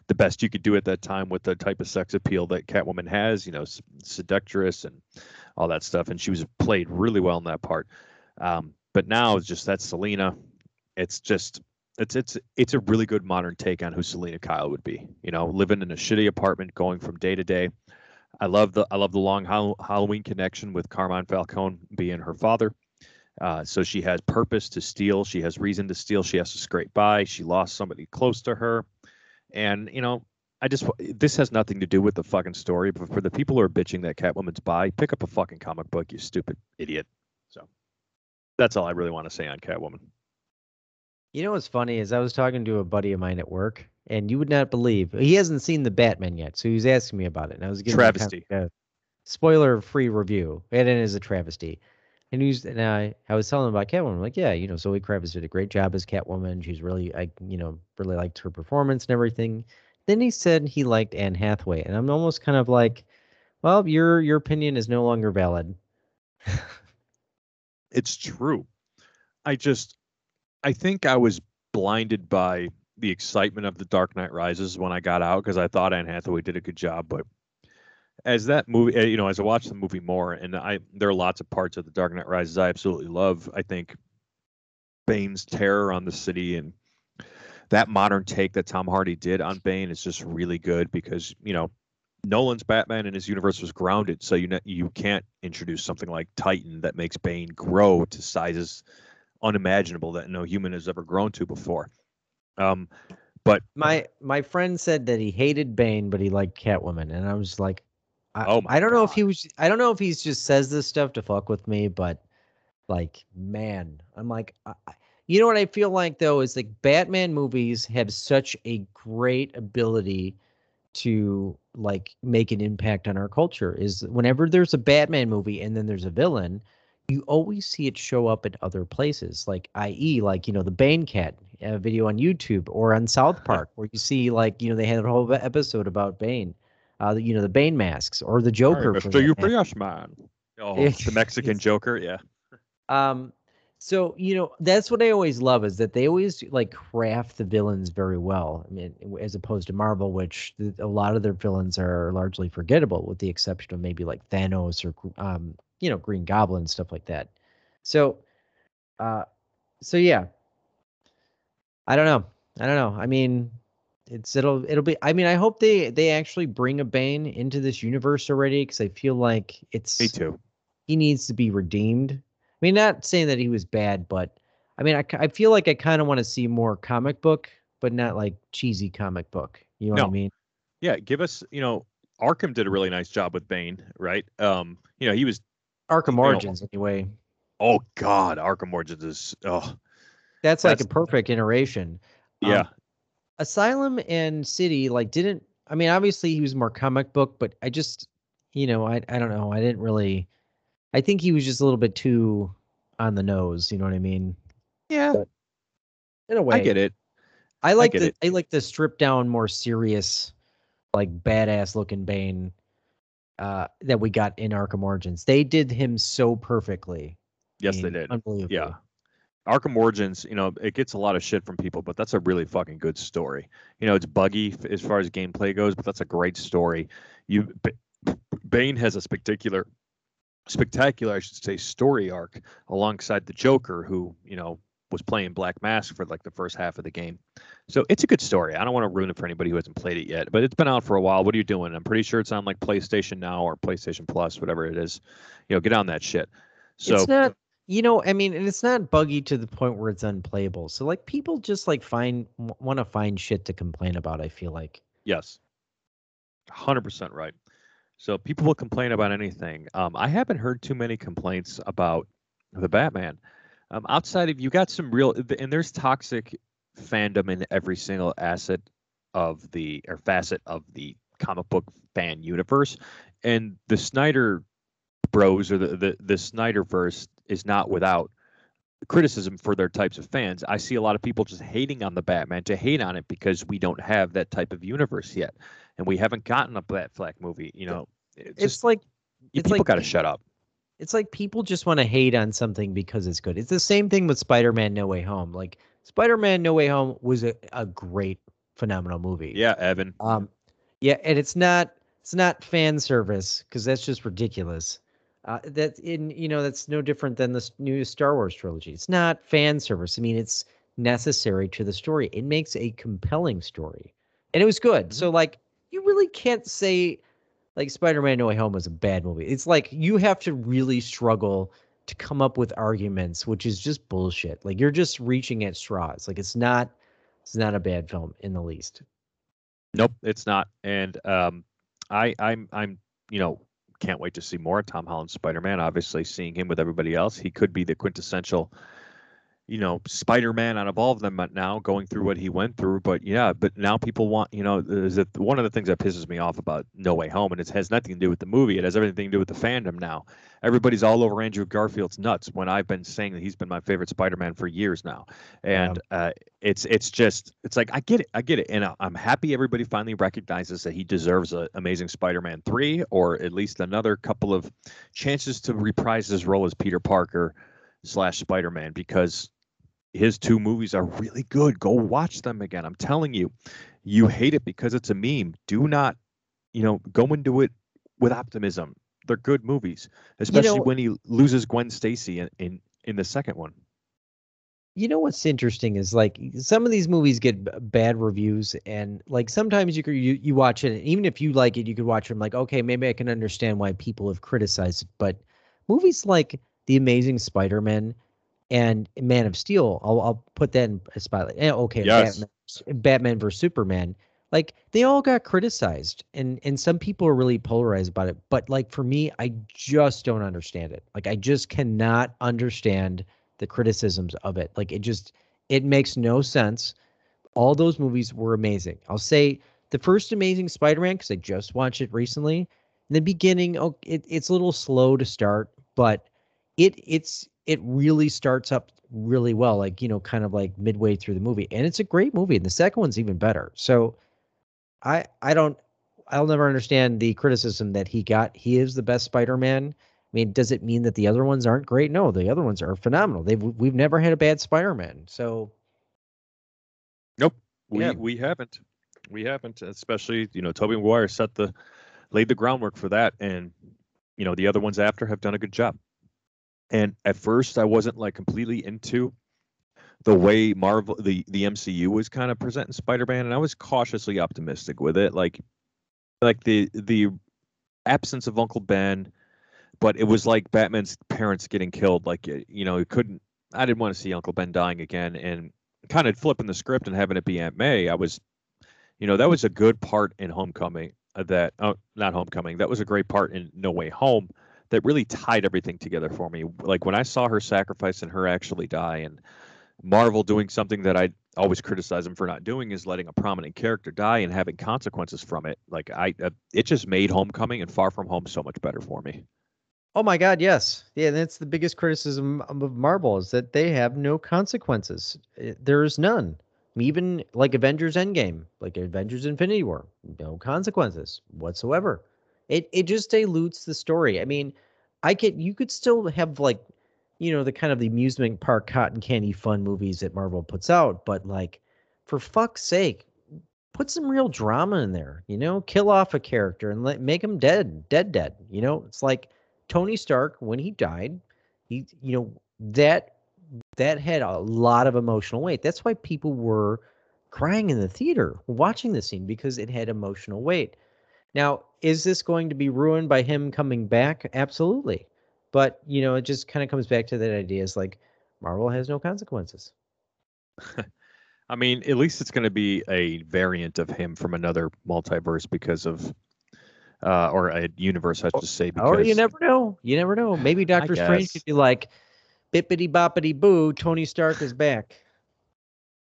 the best you could do at that time with the type of sex appeal that Catwoman has. You know, seductress and all that stuff, and she was played really well in that part. Um, but now it's just that Selina. It's just it's it's it's a really good modern take on who Selina Kyle would be. You know, living in a shitty apartment, going from day to day. I love the I love the long Halloween connection with Carmine Falcone being her father. Uh, so she has purpose to steal. She has reason to steal. She has to scrape by. She lost somebody close to her, and you know, I just this has nothing to do with the fucking story. But for the people who are bitching that Catwoman's by, pick up a fucking comic book, you stupid idiot. So that's all I really want to say on Catwoman. You know what's funny is I was talking to a buddy of mine at work, and you would not believe he hasn't seen the Batman yet, so he was asking me about it, and I was giving travesty. Kind of a spoiler-free review, and it is a travesty. And he's and I I was telling him about Catwoman. I'm like, yeah, you know, Zoe Kravitz did a great job as Catwoman. She's really I you know really liked her performance and everything. Then he said he liked Anne Hathaway, and I'm almost kind of like, well, your your opinion is no longer valid. it's true. I just I think I was blinded by the excitement of The Dark Knight Rises when I got out because I thought Anne Hathaway did a good job. But as that movie, eh, you know, as I watch the movie more, and I there are lots of parts of The Dark Knight Rises I absolutely love. I think Bane's terror on the city and that modern take that Tom Hardy did on Bane is just really good because you know Nolan's Batman in his universe was grounded, so you know, you can't introduce something like Titan that makes Bane grow to sizes unimaginable that no human has ever grown to before. Um, but my my friend said that he hated Bane, but he liked Catwoman, and I was like, I, oh I don't God. know if he was. I don't know if he's just says this stuff to fuck with me, but like, man, I'm like, I, you know what I feel like though is like Batman movies have such a great ability to like make an impact on our culture. Is whenever there's a Batman movie and then there's a villain, you always see it show up in other places, like i.e., like you know the Bane Cat video on YouTube or on South Park, where you see like you know they had a whole episode about Bane, uh, you know the Bane masks or the Joker. Hey, Mr. UPS man. Oh, the Mexican Joker, yeah. Um, so you know that's what I always love is that they always like craft the villains very well. I mean, as opposed to Marvel, which a lot of their villains are largely forgettable, with the exception of maybe like Thanos or um, you know, Green Goblin stuff like that. So, uh, so yeah, I don't know. I don't know. I mean, it's it'll it'll be. I mean, I hope they they actually bring a Bane into this universe already because I feel like it's me too. He needs to be redeemed. I mean, not saying that he was bad, but I mean, I, I feel like I kind of want to see more comic book, but not like cheesy comic book. You know no. what I mean? Yeah, give us. You know, Arkham did a really nice job with Bane, right? Um, you know, he was Arkham Origins, anyway. Oh God, Arkham Origins is oh. That's, like a perfect iteration. Yeah. Um, Asylum and City like didn't. I mean, obviously he was more comic book, but I just, you know, I I don't know. I didn't really. I think he was just a little bit too on the nose. You know what I mean? Yeah. But in a way, I get it. I like I the it. I like the stripped down, more serious, like badass looking Bane uh, that we got in Arkham Origins. They did him so perfectly. Yes, I mean, they did. Unbelievable. Yeah. Arkham Origins, you know, it gets a lot of shit from people, but that's a really fucking good story. You know, it's buggy as far as gameplay goes, but that's a great story. You B- Bane has a spectacular spectacular, I should say, story arc alongside the Joker, who, you know, was playing Black Mask for like the first half of the game. So it's a good story. I don't want to ruin it for anybody who hasn't played it yet, but it's been out for a while. What are you doing? I'm pretty sure it's on like PlayStation Now or PlayStation Plus, whatever it is. You know, get on that shit. So it's not, you know, I mean, and it's not buggy to the point where it's unplayable. So like people just like find want to find shit to complain about. I feel like yes, hundred percent right. So people will complain about anything. Um, I haven't heard too many complaints about the Batman. Um, outside of you got some real and there's toxic fandom in every single asset of the or facet of the comic book fan universe, and the Snyder Bros or the the, the Snyderverse is not without criticism for their types of fans. I see a lot of people just hating on the Batman to hate on it because we don't have that type of universe yet, and we haven't gotten a Batfleck movie. You know, it's, it's just, like it's people like, got to shut up it's like people just want to hate on something because it's good. It's the same thing with Spider-Man No Way Home. Like Spider-Man No Way Home was a, a great phenomenal movie. Yeah, Evan. Um yeah, and it's not it's not fan service because that's just ridiculous. Uh, that in you know that's no different than the new Star Wars trilogy. It's not fan service. I mean, it's necessary to the story. It makes a compelling story, and it was good. Mm-hmm. So like, you really can't say like Spider-Man No Way Home was a bad movie. It's like you have to really struggle to come up with arguments, which is just bullshit. Like you're just reaching at straws. Like it's not it's not a bad film in the least. Nope, it's not. And um I I'm I'm you know can't wait to see more Tom Holland Spider-Man. Obviously, seeing him with everybody else, he could be the quintessential you know, Spider Man out of all of them but now going through what he went through. But yeah, but now people want, you know, is that one of the things that pisses me off about No Way Home, and it has nothing to do with the movie. It has everything to do with the fandom now. Everybody's all over Andrew Garfield's nuts when I've been saying that he's been my favorite Spider Man for years now. And yeah. uh, it's it's just it's like I get it, I get it, and I'm happy everybody finally recognizes that he deserves an Amazing Spider Man three or at least another couple of chances to reprise his role as Peter Parker slash Spider Man because his two movies are really good. Go watch them again. I'm telling you, you hate it because it's a meme. Do not, you know, go into it with optimism. They're good movies, especially you know, when he loses Gwen Stacy in, in in the second one. You know what's interesting is like some of these movies get bad reviews, and like sometimes you you you watch it, and even if you like it, you could watch them like, okay, maybe I can understand why people have criticized it. But movies like The Amazing Spider-Man, and Man of Steel. I'll, I'll put that in a spotlight. Eh, okay, yes. Batman, Batman versus Superman. Like they all got criticized, and and some people are really polarized about it. But like for me, I just don't understand it. Like I just cannot understand the criticisms of it. Like it just it makes no sense. All those movies were amazing. I'll say the first Amazing Spider-Man because I just watched it recently. In the beginning, oh, it, it's a little slow to start, but it it's it really starts up really well, like, you know, kind of like midway through the movie. And it's a great movie. And the second one's even better. So I I don't I'll never understand the criticism that he got. He is the best Spider-Man. I mean, does it mean that the other ones aren't great? No, the other ones are phenomenal. They've we've never had a bad Spider-Man. So Nope. We yeah. we haven't. We haven't. Especially, you know, Tobey Maguire set the laid the groundwork for that. And, you know, the other ones after have done a good job. And at first, I wasn't like completely into the way Marvel, the the MCU was kind of presenting Spider-Man, and I was cautiously optimistic with it. Like, like the the absence of Uncle Ben, but it was like Batman's parents getting killed. Like, you know, he couldn't. I didn't want to see Uncle Ben dying again, and kind of flipping the script and having it be Aunt May. I was, you know, that was a good part in Homecoming. Uh, that oh, not Homecoming. That was a great part in No Way Home that really tied everything together for me. Like when I saw her sacrifice and her actually die, and Marvel doing something that I always criticize them for not doing is letting a prominent character die and having consequences from it. Like I, uh, it just made Homecoming and Far From Home so much better for me. Oh my God, yes, yeah. That's the biggest criticism of Marvel is that they have no consequences. There's none. Even like Avengers Endgame, like Avengers Infinity War, no consequences whatsoever. It it just dilutes the story. I mean, I could you could still have like, you know, the kind of the amusement park cotton candy fun movies that Marvel puts out, but like, for fuck's sake, put some real drama in there. You know, kill off a character and let make him dead, dead, dead. You know, it's like Tony Stark when he died. He, you know, that that had a lot of emotional weight. That's why people were crying in the theater watching the scene because it had emotional weight. Now, is this going to be ruined by him coming back? Absolutely. But, you know, it just kind of comes back to that idea is like Marvel has no consequences. I mean, at least it's going to be a variant of him from another multiverse because of uh, or a universe, I should say. Because, or you never know. You never know. Maybe Doctor Strange could be like, bippity boppity boo, Tony Stark is back.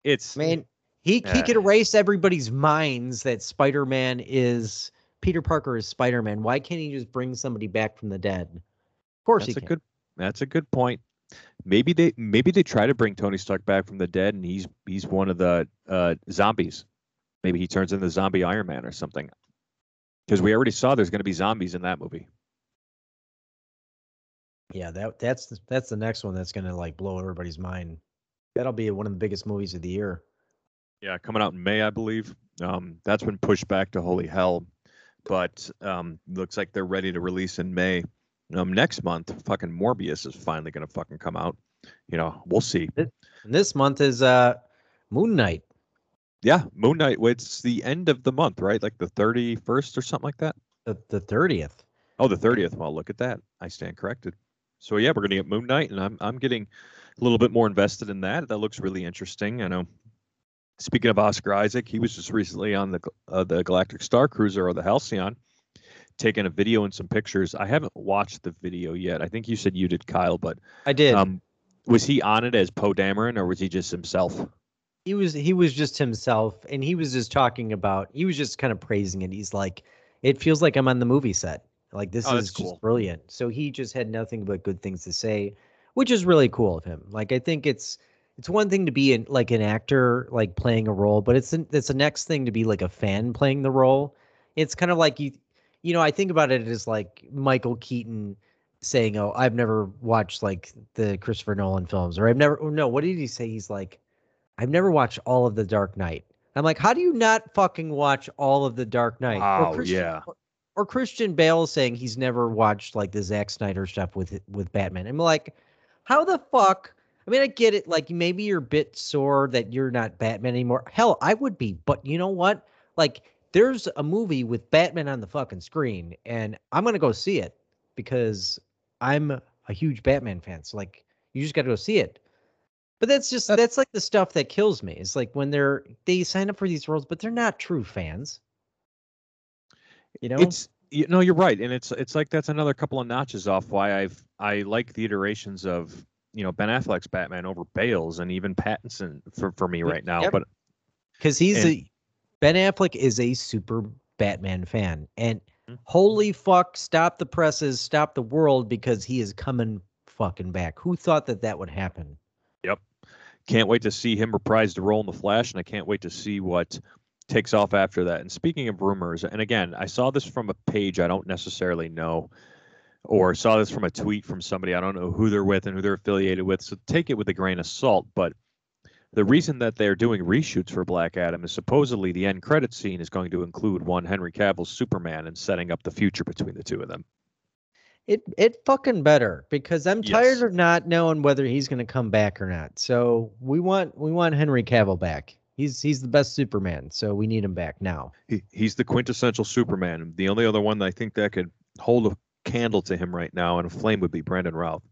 It's I mean, he uh, he could erase everybody's minds that Spider Man is Peter Parker is Spider Man. Why can't he just bring somebody back from the dead? Of course, that's he a good. That's a good point. Maybe they maybe they try to bring Tony Stark back from the dead, and he's he's one of the uh, zombies. Maybe he turns into zombie Iron Man or something. Because we already saw there's going to be zombies in that movie. Yeah, that that's the, that's the next one that's gonna like blow everybody's mind. That'll be one of the biggest movies of the year. Yeah, coming out in May, I believe. Um, that's been pushed back to holy hell, but um, looks like they're ready to release in May. Um, next month, fucking Morbius is finally gonna fucking come out. You know, we'll see. And this month is uh Moon Knight. Yeah, Moon Knight. It's the end of the month, right? Like the thirty first or something like that. The the thirtieth. Oh, the thirtieth. Well, look at that. I stand corrected. So yeah, we're gonna get Moon Knight, and I'm I'm getting a little bit more invested in that. That looks really interesting. I know. Speaking of Oscar Isaac, he was just recently on the uh, the Galactic Star Cruiser or the Halcyon, taking a video and some pictures. I haven't watched the video yet. I think you said you did, Kyle, but I did. um, was he on it as Poe Dameron or was he just himself? he was he was just himself and he was just talking about he was just kind of praising it. He's like, it feels like I'm on the movie set. Like this Oh, is cool. brilliant. So he just had nothing but good things to say, which is really cool of him. Like I think it's it's one thing to be in like an actor like playing a role, but it's an, it's the next thing to be like a fan playing the role. It's kind of like you you know, I think about it as like Michael Keaton saying, "Oh, I've never watched like the Christopher Nolan films," or "I've never." No, what did he say? He's like, "I've never watched all of the Dark Knight." I'm like, how do you not fucking watch all of the Dark Knight? Wow, Christian, yeah. Or, or Christian Bale saying he's never watched like the Zack Snyder stuff with with Batman. I'm like, how the fuck? I mean, I get it. Like maybe you're a bit sore that you're not Batman anymore. Hell, I would be, but you know what? Like, there's a movie with Batman on the fucking screen, and I'm gonna go see it because I'm a huge Batman fan. So like, you just got to go see it. But that's just That- that's like the stuff that kills me. It's like when they're they sign up for these roles, but they're not true fans. You know, It's you know you're right, and it's it's like that's another couple of notches off why I've I like the iterations of you know Ben Affleck's Batman over Bale's and even Pattinson for for me right now. yep. But because he's and- a Ben Affleck is a super Batman fan, and Mhm. holy fuck, stop the presses, stop the world because he is coming fucking back. Who thought that that would happen? Yep. Can't wait to see him reprise the role in the Flash, and I can't wait to see what takes off after that. And speaking of rumors, and again, I saw this from a page I don't necessarily know, or saw this from a tweet from somebody I don't know who they're with and who they're affiliated with. So take it with a grain of salt. But the reason that they're doing reshoots for Black Adam is supposedly the end credit scene is going to include one Henry Cavill's Superman and setting up the future between the two of them. It it fucking better because I'm tired Yes. of not knowing whether he's going to come back or not. So we want we want Henry Cavill back. He's he's the best Superman, so we need him back now. He, he's the quintessential Superman. The only other one that I think that could hold a candle to him right now and a flame would be Brandon Routh.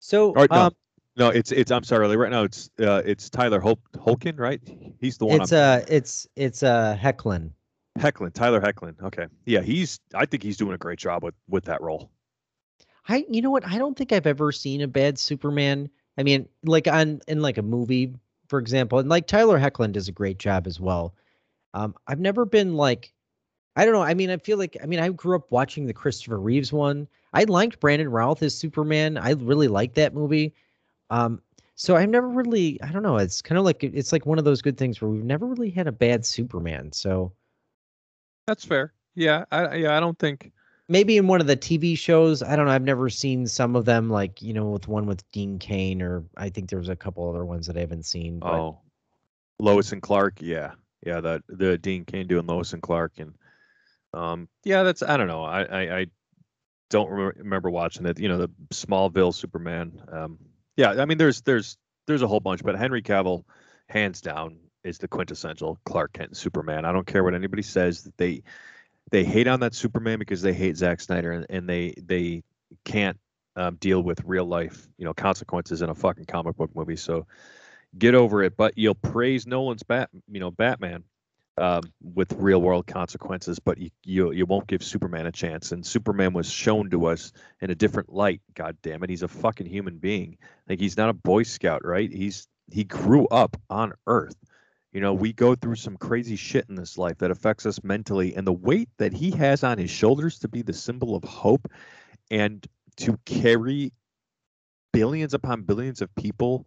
So Or, no, um, no, it's it's. I'm sorry. Right now, it's uh, it's Tyler Hol- Holkin, right? He's the one. it's I'm, uh it's it's uh Hoechlin. Hecklin, Tyler Hoechlin. Okay, yeah, he's. I think he's doing a great job with with that role. I you know what? I don't think I've ever seen a bad Superman. I mean, like on in like a movie, for example, and like Tyler Hoechlin does a great job as well. Um, I've never been like, I don't know. I mean, I feel like I mean, I grew up watching the Christopher Reeves one. I liked Brandon Routh as Superman. I really liked that movie. Um, so I've never really, I don't know. It's kind of like it's like one of those good things where we've never really had a bad Superman. So That's fair. Yeah, I yeah, I don't think. maybe in one of the TV shows. I don't know. I've never seen some of them, like you know, with one with Dean Cain, or I think there was a couple other ones that I haven't seen. But Oh, Lois and Clark. Yeah, yeah. The the Dean Cain doing Lois and Clark, and um, yeah, that's. I don't know. I I, I don't re- remember watching it. You know, the Smallville Superman. Um, yeah, I mean, there's there's there's a whole bunch, but Henry Cavill, hands down, is the quintessential Clark Kent Superman. I don't care what anybody says. that They they hate on that Superman because they hate Zack Snyder and, and they they can't um, deal with real life you know consequences in a fucking comic book movie. So get over it. But you'll praise Nolan's Bat you know Batman um, with real world consequences, but you, you you won't give Superman a chance. And Superman was shown to us in a different light. God damn it, he's a fucking human being. Like he's not a Boy Scout, right? He's he grew up on Earth. You know, we go through some crazy shit in this life that affects us mentally, and the weight that he has on his shoulders to be the symbol of hope and to carry billions upon billions of people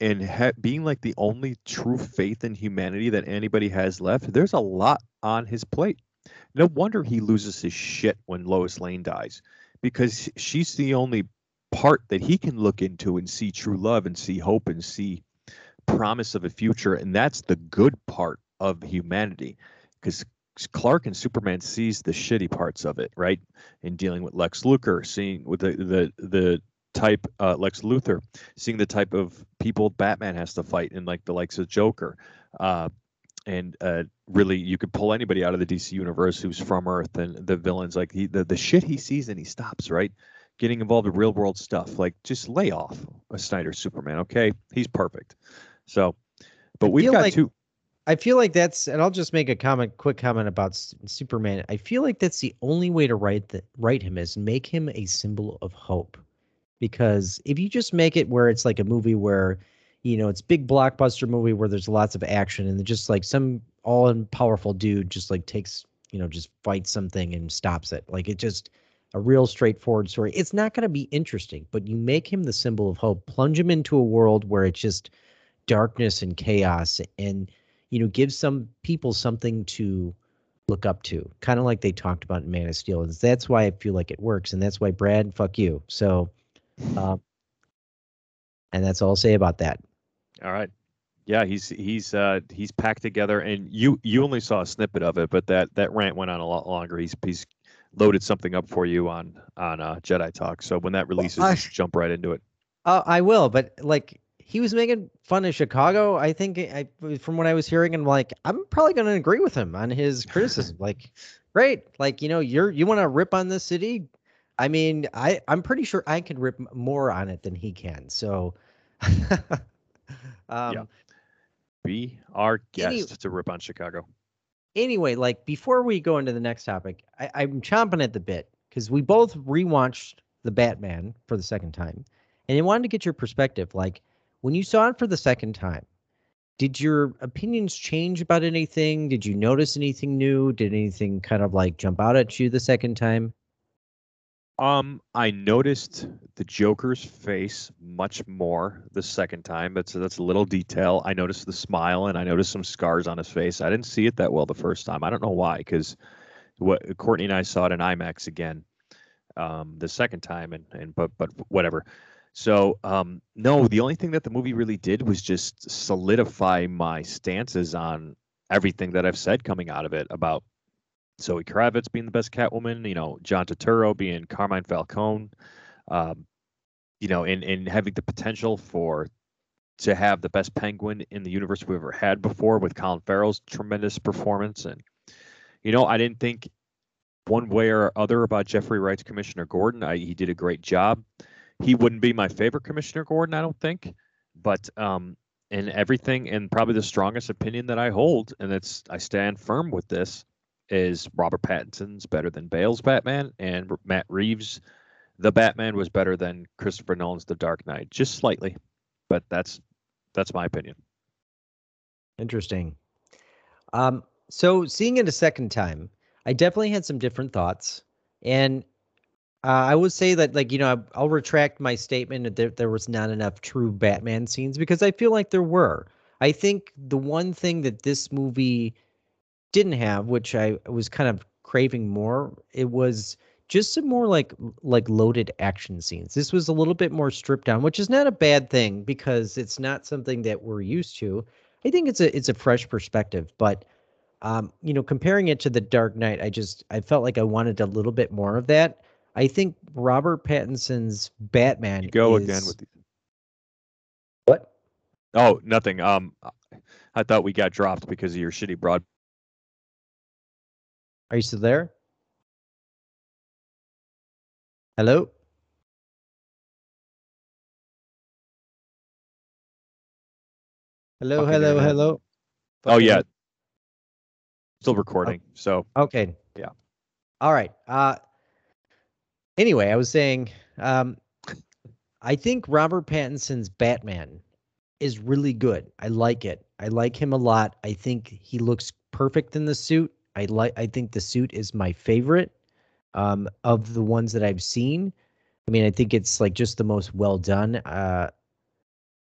and ha- being like the only true faith in humanity that anybody has left, there's a lot on his plate. No wonder he loses his shit when Lois Lane dies, because she's the only part that he can look into and see true love and see hope and see promise of a future and that's the good part of humanity because Clark and Superman sees the shitty parts of it, right? In dealing with Lex Luthor, seeing with the the the type uh, Lex Luthor, seeing the type of people Batman has to fight, in like the likes of Joker, uh, and uh, really you could pull anybody out of the DC universe who's from Earth, and the villains like he the the shit he sees and he stops right. Getting involved in real world stuff, like just lay off a Snyder Superman, okay? He's perfect. So, but we've got like, two. I feel like that's, and I'll just make a comment, quick comment about S- Superman. I feel like that's the only way to write the, write him is make him a symbol of hope, because if you just make it where it's like a movie where, you know, it's big blockbuster movie where there's lots of action and just like some all powerful dude just like takes, you know, just fights something and stops it. Like it just a real straightforward story. It's not going to be interesting, but you make him the symbol of hope, plunge him into a world where it's just darkness and chaos and you know give some people something to look up to kind of like they talked about in man of steel and that's why i feel like it works and that's why brad fuck you so um and that's all i'll say about that all right yeah he's he's uh he's packed together and you you only saw a snippet of it but that that rant went on a lot longer he's he's loaded something up for you on on uh jedi talk so when that releases well, I, jump right into it uh, i will but like he was making fun of Chicago. I think I, from what I was hearing, and like I'm probably going to agree with him on his criticism. like, great, like you know, you're you want to rip on the city. I mean, I I'm pretty sure I can rip more on it than he can. So, um, yeah. be our guest any, to rip on Chicago. Anyway, like before we go into the next topic, I, I'm chomping at the bit because we both rewatched the Batman for the second time, and I wanted to get your perspective. Like, when you saw it for the second time, did your opinions change about anything? Did you notice anything new? Did anything kind of like jump out at you the second time? Um, I noticed the Joker's face much more the second time. That's that's a little detail. I noticed the smile and I noticed some scars on his face. I didn't see it that well the first time. I don't know why, because what Courtney and I saw it in IMAX again um, the second time, and and but but whatever. So, um, no, the only thing that the movie really did was just solidify my stances on everything that I've said coming out of it about Zoe Kravitz being the best Catwoman, you know, John Turturro being Carmine Falcone, um, you know, and, and having the potential for to have the best Penguin in the universe we've ever had before with Colin Farrell's tremendous performance. And, you know, I didn't think one way or other about Jeffrey Wright's Commissioner Gordon. I, he did a great job he wouldn't be my favorite Commissioner Gordon, I don't think, but um, and everything, and probably the strongest opinion that I hold, and it's I stand firm with this, is Robert Pattinson's better than Bale's Batman, and Matt Reeves, the Batman was better than Christopher Nolan's The Dark Knight, just slightly, but that's that's my opinion. Interesting. Um, so seeing it a second time, I definitely had some different thoughts, and uh, I would say that, like, you know, I'll retract my statement that there, there was not enough true Batman scenes because I feel like there were. I think the one thing that this movie didn't have, which I was kind of craving more, it was just some more like like loaded action scenes. This was a little bit more stripped down, which is not a bad thing because it's not something that we're used to. I think it's a it's a fresh perspective, but um, you know, comparing it to the Dark Knight, I just I felt like I wanted a little bit more of that. I think Robert Pattinson's Batman. You go is... again with the... what? Oh, nothing. Um, I thought we got dropped because of your shitty broad. Are you still there? Hello. Hello, hello, hello. Oh yeah. Still recording. Oh. So okay. Yeah. All right. Uh Anyway, I was saying, um, I think Robert Pattinson's Batman is really good. I like it. I like him a lot. I think he looks perfect in the suit. I like. I think the suit is my favorite um, of the ones that I've seen. I mean, I think it's like just the most well done. Uh,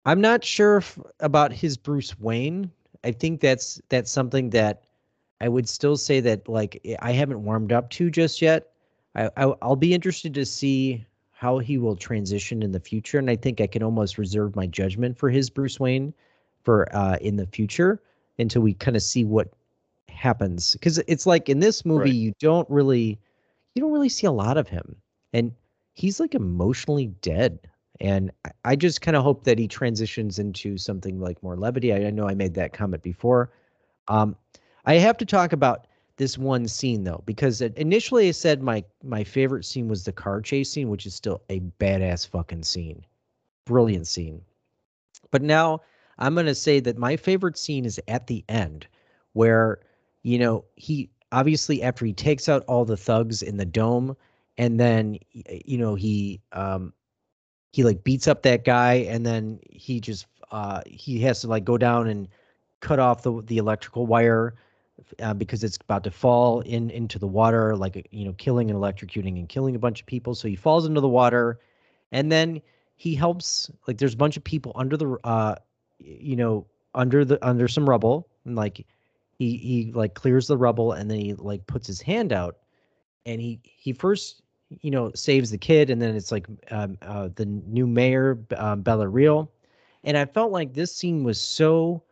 I'm not sure if, about his Bruce Wayne. I think that's that's something that I would still say that like I haven't warmed up to just yet. I, I will be interested to see how he will transition in the future, and I think I can almost reserve my judgment for his Bruce Wayne for uh, in the future until we kind of see what happens. Because it's like in this movie, Right. you don't really, you don't really see a lot of him, and he's like emotionally dead. And I- I just kind of hope that he transitions into something like more levity. I, I know I made that comment before. Um, I have to talk about this one scene though, because initially I said my my favorite scene was the car chase scene, which is still a badass fucking scene, brilliant scene. But now I'm gonna say that my favorite scene is at the end, where you know he obviously after he takes out all the thugs in the dome, and then you know he um he like beats up that guy, and then he just uh he has to like go down and cut off the the electrical wire uh, because it's about to fall in into the water, like you know, killing and electrocuting and killing a bunch of people. So he falls into the water, and then he helps. Like there's a bunch of people under the, uh, you know, under the under some rubble, and like he he like clears the rubble, and then he like puts his hand out, and he he first you know saves the kid, and then it's like um, uh, the new mayor um, Bella Real, and I felt like this scene was so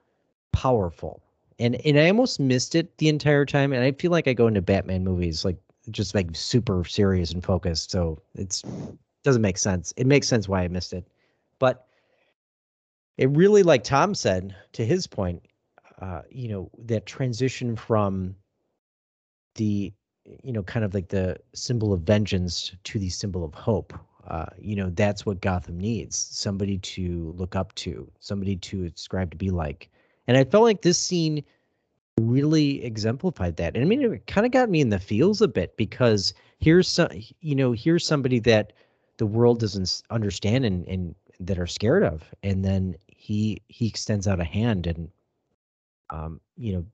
powerful and and I almost missed it the entire time. And I feel like I go into Batman movies like just like super serious and focused. So it's doesn't make sense. It makes sense why I missed it, but it really, like Tom said, to his point, uh, you know, that transition from the you know kind of like the symbol of vengeance to the symbol of hope uh, you know that's what gotham needs somebody to look up to somebody to ascribe to be like. And i felt like this scene really exemplified that. And i mean it kind of got me in the feels a bit because here's some you know here's somebody that the world doesn't understand and and that are scared of. And then he he extends out a hand and um you know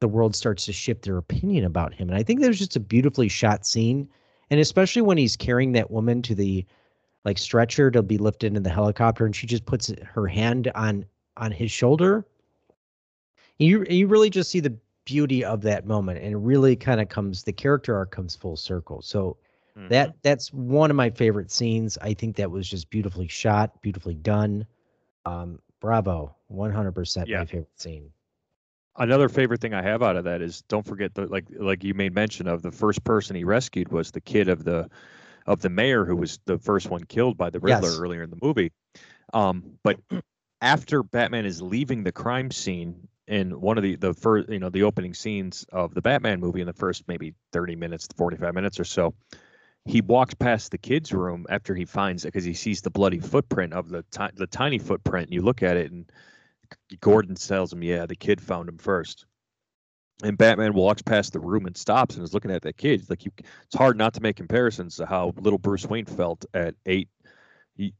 the world starts to shift their opinion about him. And i think there's just a beautifully shot scene and especially when he's carrying that woman to the like stretcher to be lifted into the helicopter and she just puts her hand on on his shoulder. You you really just see the beauty of that moment and it really kind of comes the character arc comes full circle. So Mhm. that that's one of my favorite scenes. I think that was just beautifully shot beautifully done. Um bravo 100% Yeah. my favorite scene another favorite thing I have out of that is don't forget the like like you made mention of the first person he rescued was the kid of the of the mayor who was the first one killed by the Riddler Yes. earlier in the movie. Um, but after Batman is leaving the crime scene in one of the the first you know the opening scenes of the Batman movie in the first maybe 30 minutes to 45 minutes or so he walks past the kid's room after he finds it because he sees the bloody footprint of the ti- the tiny footprint and you look at it and Gordon tells him, "Yeah, the kid found him first. And Batman walks past the room and stops and is looking at that kid. Like you, it's hard not to make comparisons to how little Bruce Wayne felt at eight,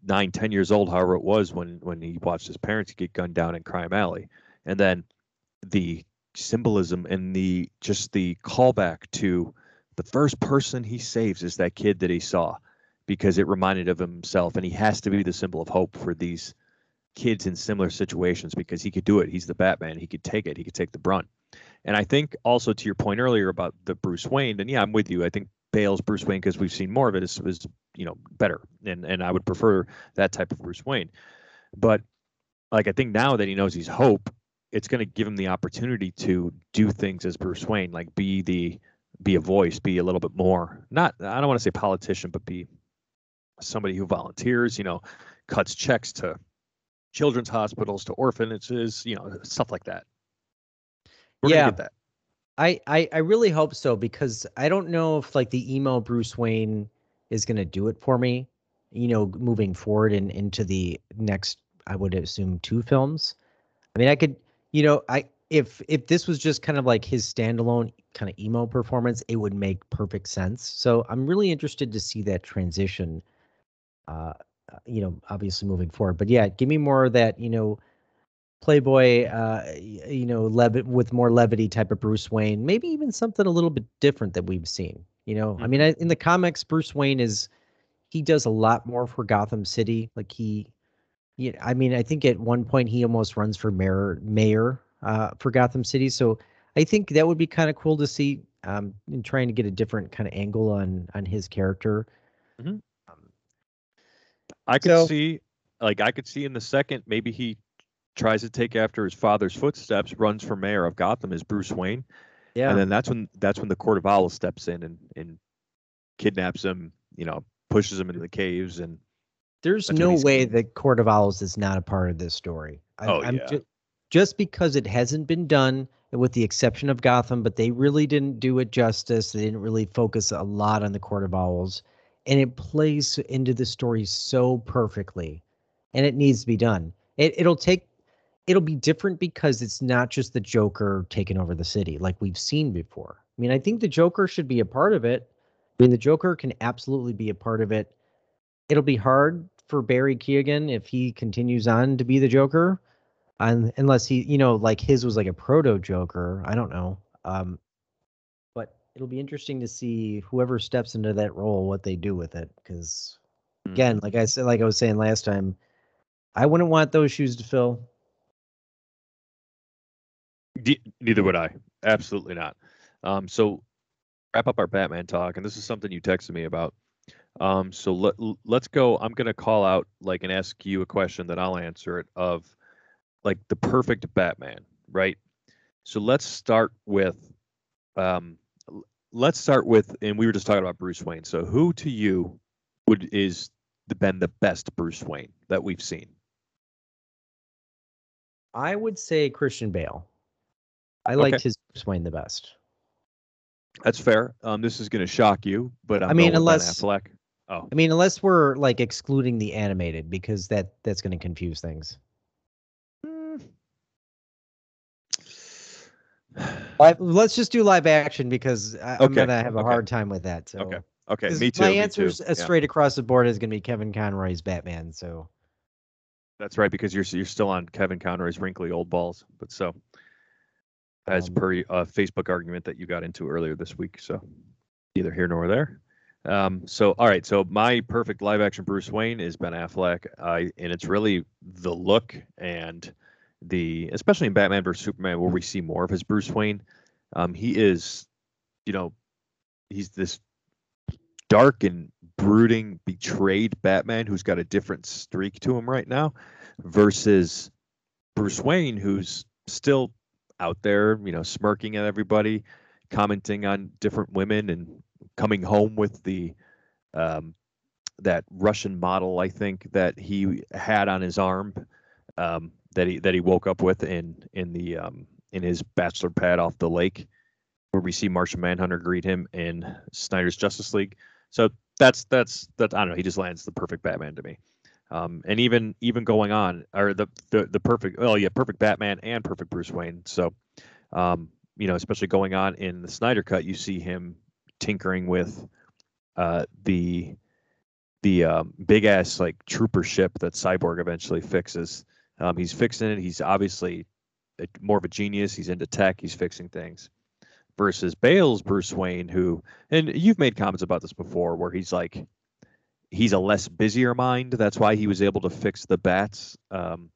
nine, ten years old, however it was when when he watched his parents get gunned down in Crime Alley, and then the symbolism and the just the callback to the first person he saves is that kid that he saw because it reminded of himself and he has to be the symbol of hope for these kids in similar situations because he could do it. He's the Batman. He could take it. He could take the brunt. And I think also to your point earlier about the Bruce Wayne, and yeah, I'm with you. I think Bale's Bruce Wayne because we've seen more of it is, is you know better, and and I would prefer that type of Bruce Wayne. But like I think now that he knows he's Hope, it's going to give him the opportunity to do things as Bruce Wayne, like be the be a voice, be a little bit more not I don't want to say politician, but be somebody who volunteers, you know, cuts checks to children's hospitals, to orphanages, you know, stuff like that. We're Yeah. gonna get that. I, I I really hope so because I don't know if like the emo Bruce Wayne is gonna do it for me, you know, moving forward and into the next I would assume two films. I mean I could you know, I if if this was just kind of like his standalone kind of emo performance, it would make perfect sense. So I'm really interested to see that transition uh, you know, obviously moving forward. But yeah, give me more of that, you know, Playboy, uh, you know, lev- with more levity type of Bruce Wayne, maybe even something a little bit different that we've seen. You know, I mean, I, in the comics, Bruce Wayne is he does a lot more for Gotham City. Like he, yeah, I mean, I think at one point he almost runs for mayor, mayor uh, for Gotham City. So I think that would be kind of cool to see. Um, in trying to get a different kind of angle on on his character. Mhm. I could So- see, like, I could see in the second, maybe he tries to take after his father's footsteps, runs for mayor of Gotham as Bruce Wayne, Yeah. and then that's when that's when the Court of Owls steps in and and kidnaps him, you know, pushes him into the caves, and There's no way that Court of Owls is not a part of this story. I, Oh, I'm yeah. ju- just because it hasn't been done, with the exception of Gotham, but they really didn't do it justice. They didn't really focus a lot on the Court of Owls, and it plays into the story so perfectly, and it needs to be done. It, it'll take. It'll be different because it's not just the Joker taking over the city like we've seen before. I mean, I think the Joker should be a part of it. I mean, the Joker can absolutely be a part of it. It'll be hard for Barry Keoghan if he continues on to be the Joker, un unless he, you know, like his was like a proto Joker. I don't know. Um, it'll be interesting to see whoever steps into that role what they do with it. Because again, like I said, like I was saying last time, I wouldn't want those shoes to fill. De- neither would I. Absolutely not. Um, so wrap up our Batman talk, and this is something you texted me about. Um, so let let's go. I'm gonna call out like and ask you a question that I'll answer it of like the perfect Batman, right? So let's start with um let's start with and we were just talking about Bruce Wayne. So who to you would is the been the best Bruce Wayne that we've seen? I would say Christian Bale. I liked his Bruce Wayne the best. That's fair. Um, this is gonna shock you, but I'm I mean, going unless- Affleck. Oh, I mean, unless we're like excluding the animated because that that's going to confuse things. Live, let's just do live action because I, I'm Okay, gonna have a okay. hard time with that. So. Okay, Okay, me too. My answer too. uh, Yeah, straight across the board is going to be Kevin Conroy's Batman. So that's right because you're you're still on Kevin Conroy's wrinkly old balls. But so, as Um, per a Facebook argument that you got into earlier this week, so neither here nor there. Um, so all right, so my perfect live action Bruce Wayne is Ben Affleck. I and it's really the look and the especially in Batman vs Superman where we see more of his Bruce Wayne. Um, he is, you know, he's this dark and brooding, betrayed Batman who's got a different streak to him right now, versus Bruce Wayne who's still out there, you know, smirking at everybody, commenting on different women, and coming home with the um, that Russian model, I think that he had on his arm, um, that he that he woke up with in in the um, in his bachelor pad off the lake, where we see Martian Manhunter greet him in Snyder's Justice League. So that's that's that I don't know. He just lands the perfect Batman to me. Um, and even even going on, or the the the perfect oh yeah, perfect Batman and perfect Bruce Wayne. So, um, you know, especially going on in the Snyder cut, you see him tinkering with uh, the the um, big ass like trooper ship that Cyborg eventually fixes. Um, he's fixing it. He's obviously a, more of a genius. He's into tech. He's fixing things. Versus Bale's Bruce Wayne, who and you've made comments about this before, where he's like he's a less busier mind. That's why he was able to fix the bats um,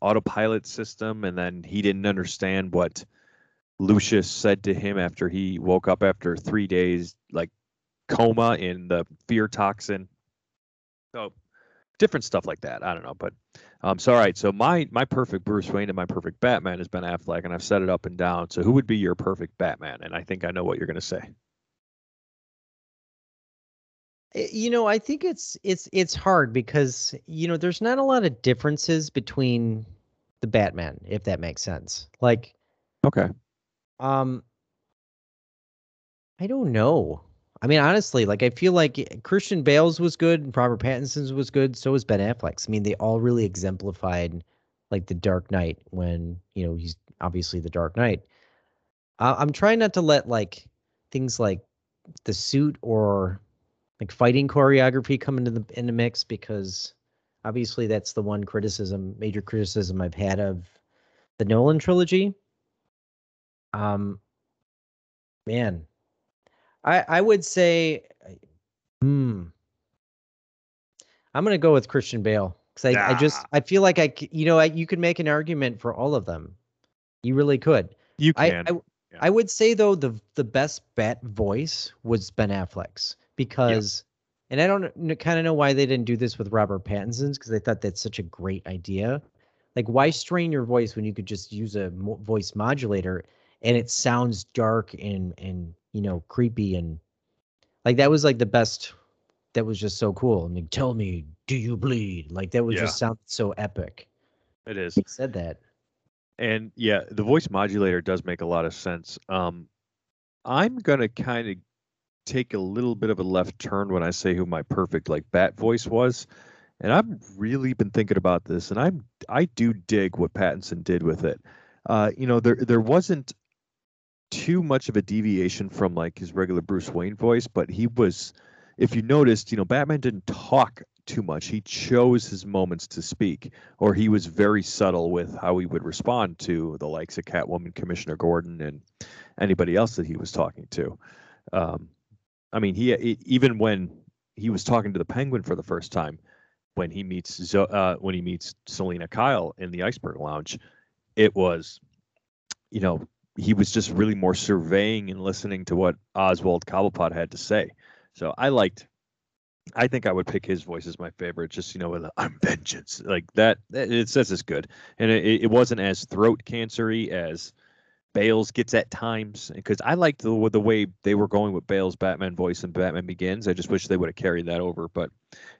autopilot system, and then he didn't understand what Lucius said to him after he woke up after three days, like coma in the fear toxin. So different stuff like that. I don't know, but um, so all right. So my my perfect Bruce Wayne and my perfect Batman has been Affleck, and I've set it up and down. So who would be your perfect Batman? And I think I know what you're going to say. Eh, you know, I think it's it's it's hard because you know there's not a lot of differences between the Batman, if that makes sense. Like, Okay. um, I don't know. I mean, honestly, like I feel like eh, Christian Bale's was good, and Robert Pattinson's was good, so was Ben Affleck's. I mean, they all really exemplified like the Dark Knight when you know he's obviously the Dark Knight. Uh, I'm trying not to let like things like the suit or like fighting choreography come into the in the mix because obviously that's the one criticism, major criticism I've had of the Nolan trilogy. Um, man, I I would say, hmm, I'm gonna go with Christian Bale because I, I just. I feel like I you know I, you could make an argument for all of them, you really could. You I, can. I Yeah. I would say though the the best bat voice was Ben Affleck's because and I don't kind of know why they didn't do this with Robert Pattinson's because I thought that's such a great idea. Like, why strain your voice when you could just use a mo- voice modulator and it sounds dark and and you know creepy and like that was like the best. That was just so cool. I mean, tell me, do you bleed? Like that would Yeah. just sound so epic. It is. He said that. And yeah, the voice modulator does make a lot of sense. Um, I'm gonna kind of take a little bit of a left turn when I say who my perfect like bat voice was, and I've really been thinking about this, and I'm I do dig what Pattinson did with it. Uh, you know, there there wasn't too much of a deviation from like his regular Bruce Wayne voice, but he was, if you noticed, you know, Batman didn't talk too much. He chose his moments to speak, or he was very subtle with how he would respond to the likes of Catwoman, Commissioner Gordon, and anybody else that he was talking to. Um, I mean, he even when he was talking to the Penguin for the first time, when he meets Zo- uh, when he meets Selina Kyle in the Iceberg Lounge, it was, you know, he was just really more surveying and listening to what Oswald Cobblepot had to say. So I liked. I think I would pick his voice as my favorite. Just you know, with I'm vengeance like that. that- It says it's good, and it, it wasn't as throat cancery as Bale's gets at times. Because I liked the the way they were going with Bale's Batman voice and Batman Begins. I just wish they would have carried that over, but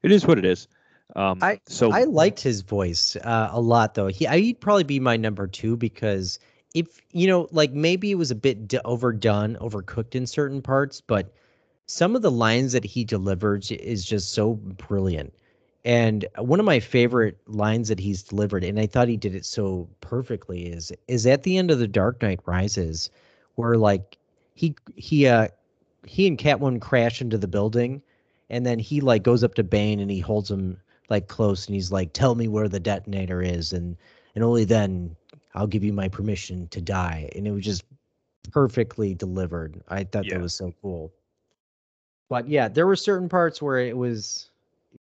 it is what it is. Um, I- so I liked his voice uh, a lot, though. He, I'd probably be my number two because if you know, like maybe it was a bit overdone, overcooked in certain parts, but some of the lines that he delivers is just so brilliant. And one of my favorite lines that he's delivered, and I thought he did it so perfectly, is is at the end of the Dark Knight Rises, where like he he uh he and Catwoman crash into the building, and then he like goes up to Bane and he holds him like close and he's like, "Tell me where the detonator is, and and only then I'll give you my permission to die." And it was just perfectly delivered. I thought Yeah. that was so cool. But yeah, there were certain parts where it was,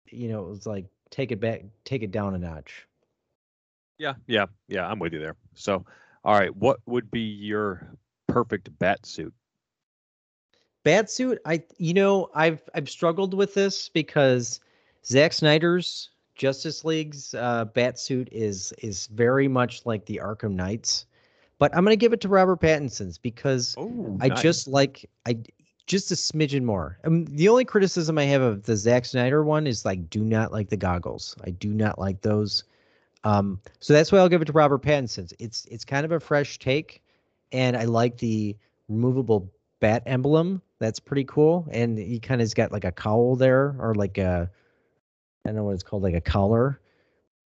you know, it was like take it back, take it down a notch. yeah, yeah, yeah, I'm with you there. So, all right, what would be your perfect bat suit? Bat suit, I you know, I've I've struggled with this because Zack Snyder's Justice League's uh, bat suit is is very much like the Arkham Knights, but I'm gonna give it to Robert Pattinson's because Oh, I just like I just a smidgen more. Um, the only criticism I have of the Zack Snyder one is like do not like the goggles. I do not like those. Um, so that's why I'll give it to Robert Pattinson's. It's it's kind of a fresh take, and I like the removable bat emblem. That's pretty cool, and he kind of's got like a cowl there, or like a I don't know what it's called, like a collar.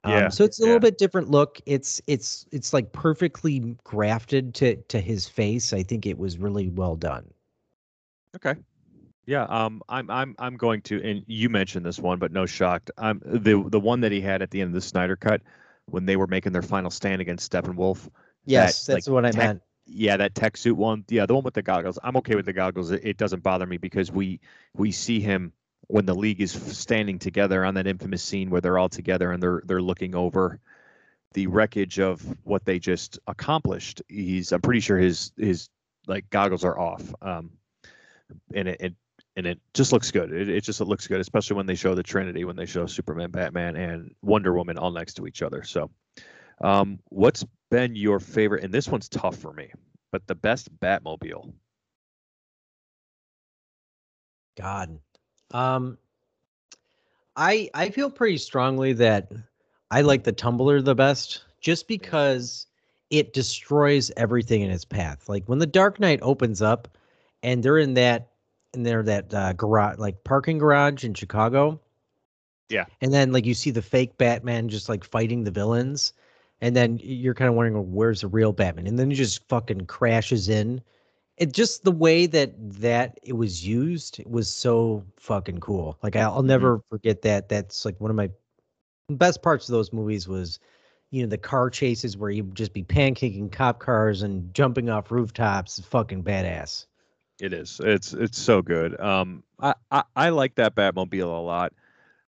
Um, Yeah, so it's a yeah. little bit different look. It's it's it's like perfectly grafted to to his face. I think it was really well done. Okay. Yeah, um, I'm I'm I'm going to, and you mentioned this one, but no shocked. Um, the the one that he had at the end of the Snyder cut, when they were making their final stand against Steppenwolf. Yes, that, that's like, what I tech- meant. Yeah, that tech suit one. Yeah, the one with the goggles. I'm okay with the goggles. It, it doesn't bother me because we we see him when the league is standing together on that infamous scene where they're all together and they're they're looking over the wreckage of what they just accomplished. He's I'm pretty sure his his like goggles are off. Um, and it, it and it just looks good. It, it just it looks good, especially when they show the Trinity, when they show Superman, Batman, and Wonder Woman all next to each other. So, um, what's been your favorite? And this one's tough for me, but the best Batmobile. God. Um I I feel pretty strongly that I like the tumbler the best just because it destroys everything in its path. Like when the Dark Knight opens up and they're in that in there that uh, garage like parking garage in Chicago. Yeah. And then like you see the fake Batman just like fighting the villains and then you're kind of wondering well, where's the real Batman? And then he just fucking crashes in it just the way that that it was used it was so fucking cool. Like I'll, I'll never forget that. That's like one of my best parts of those movies was, you know, the car chases where you'd just be pancaking cop cars and jumping off rooftops. Fucking badass. It is. It's it's so good. Um, I I, I like that Batmobile a lot.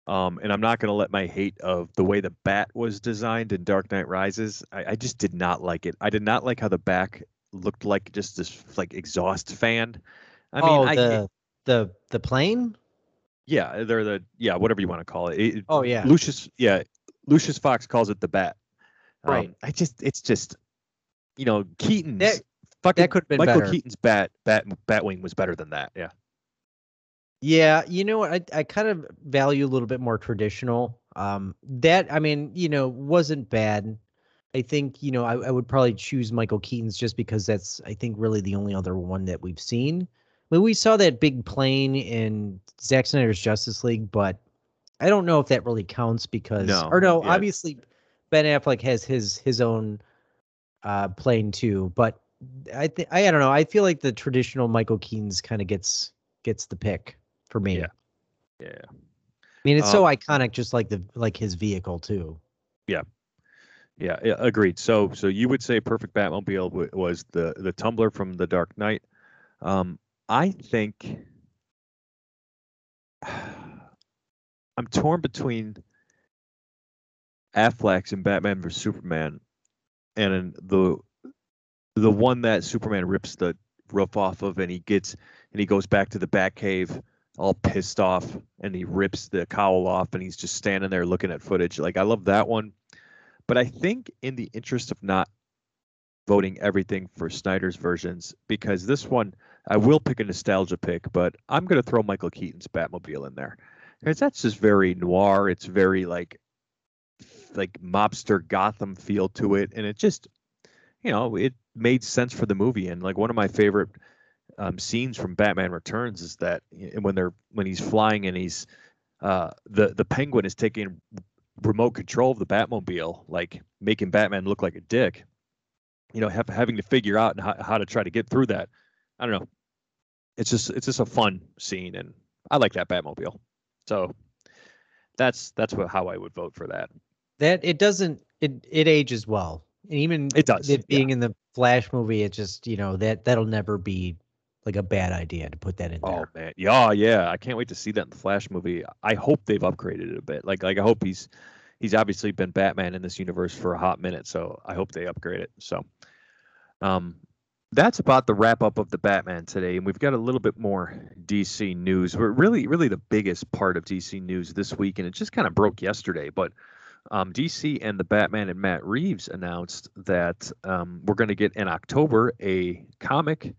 Um, and I'm not going to let my hate of the way the bat was designed in Dark Knight Rises. I, I just did not like it. I did not like how the back looked like just this like exhaust fan. I mean, oh, I, the the the plane. Yeah, they're the yeah whatever you want to call it. it Oh yeah. Lucius, yeah, Lucius Fox calls it the bat. Um, Right. I just, it's just, you know, Keaton's That- fucking that could've been Michael better. Keaton's bat, bat, Batwing was better than that. Yeah. Yeah, you know? I I kind of value a little bit more traditional. Um, that I mean, you know, wasn't bad. I think you know I, I would probably choose Michael Keaton's just because that's I think really the only other one that we've seen. I mean, we saw that big plane in Zack Snyder's Justice League, but I don't know if that really counts because No, or no, yeah. obviously Ben Affleck has his his own uh plane too, but I think I, I don't know. I feel like the traditional Michael Keaton's kind of gets gets the pick for me. Yeah. Yeah. I mean, it's so Um, iconic, just like the like his vehicle too. Yeah, yeah, agreed. So, so you would say Perfect Batmobile w- was the the tumbler from The Dark Knight. Um, I think I'm torn between Affleck's and Batman vs Superman, and the the one that Superman rips the roof off of, and he gets and he goes back to the Batcave all pissed off, and he rips the cowl off, and he's just standing there looking at footage. Like I love that one, but I think in the interest of not voting everything for Snyder's versions, because this one I will pick a nostalgia pick, but I'm going to throw Michael Keaton's Batmobile in there because that's just very noir. It's very like like mobster Gotham feel to it, and it just you know it made sense for the movie. And like one of my favorite um, scenes from Batman Returns is that when they're when he's flying and he's uh, the the Penguin is taking remote control of the Batmobile, like making Batman look like a dick. You know, have, having to figure out how, how to try to get through that. I don't know. It's just it's just a fun scene, and I like that Batmobile. So that's that's what how I would vote for that. That it doesn't it it ages well, and even It does, It yeah. being in the Flash movie, it just you know that that'll never be like a bad idea to put that in there. Oh there. man, yeah, yeah. I can't wait to see that in the Flash movie. I hope they've upgraded it a bit. Like, like I hope he's he's obviously been Batman in this universe for a hot minute, so I hope they upgrade it. So, um, that's about the wrap up of the Batman today, and we've got a little bit more DC news. We're really, really the biggest part of DC news this week, and it just kind of broke yesterday, but. Um, DC and the Batman and Matt Reeves announced that um, we're going to get in October a comic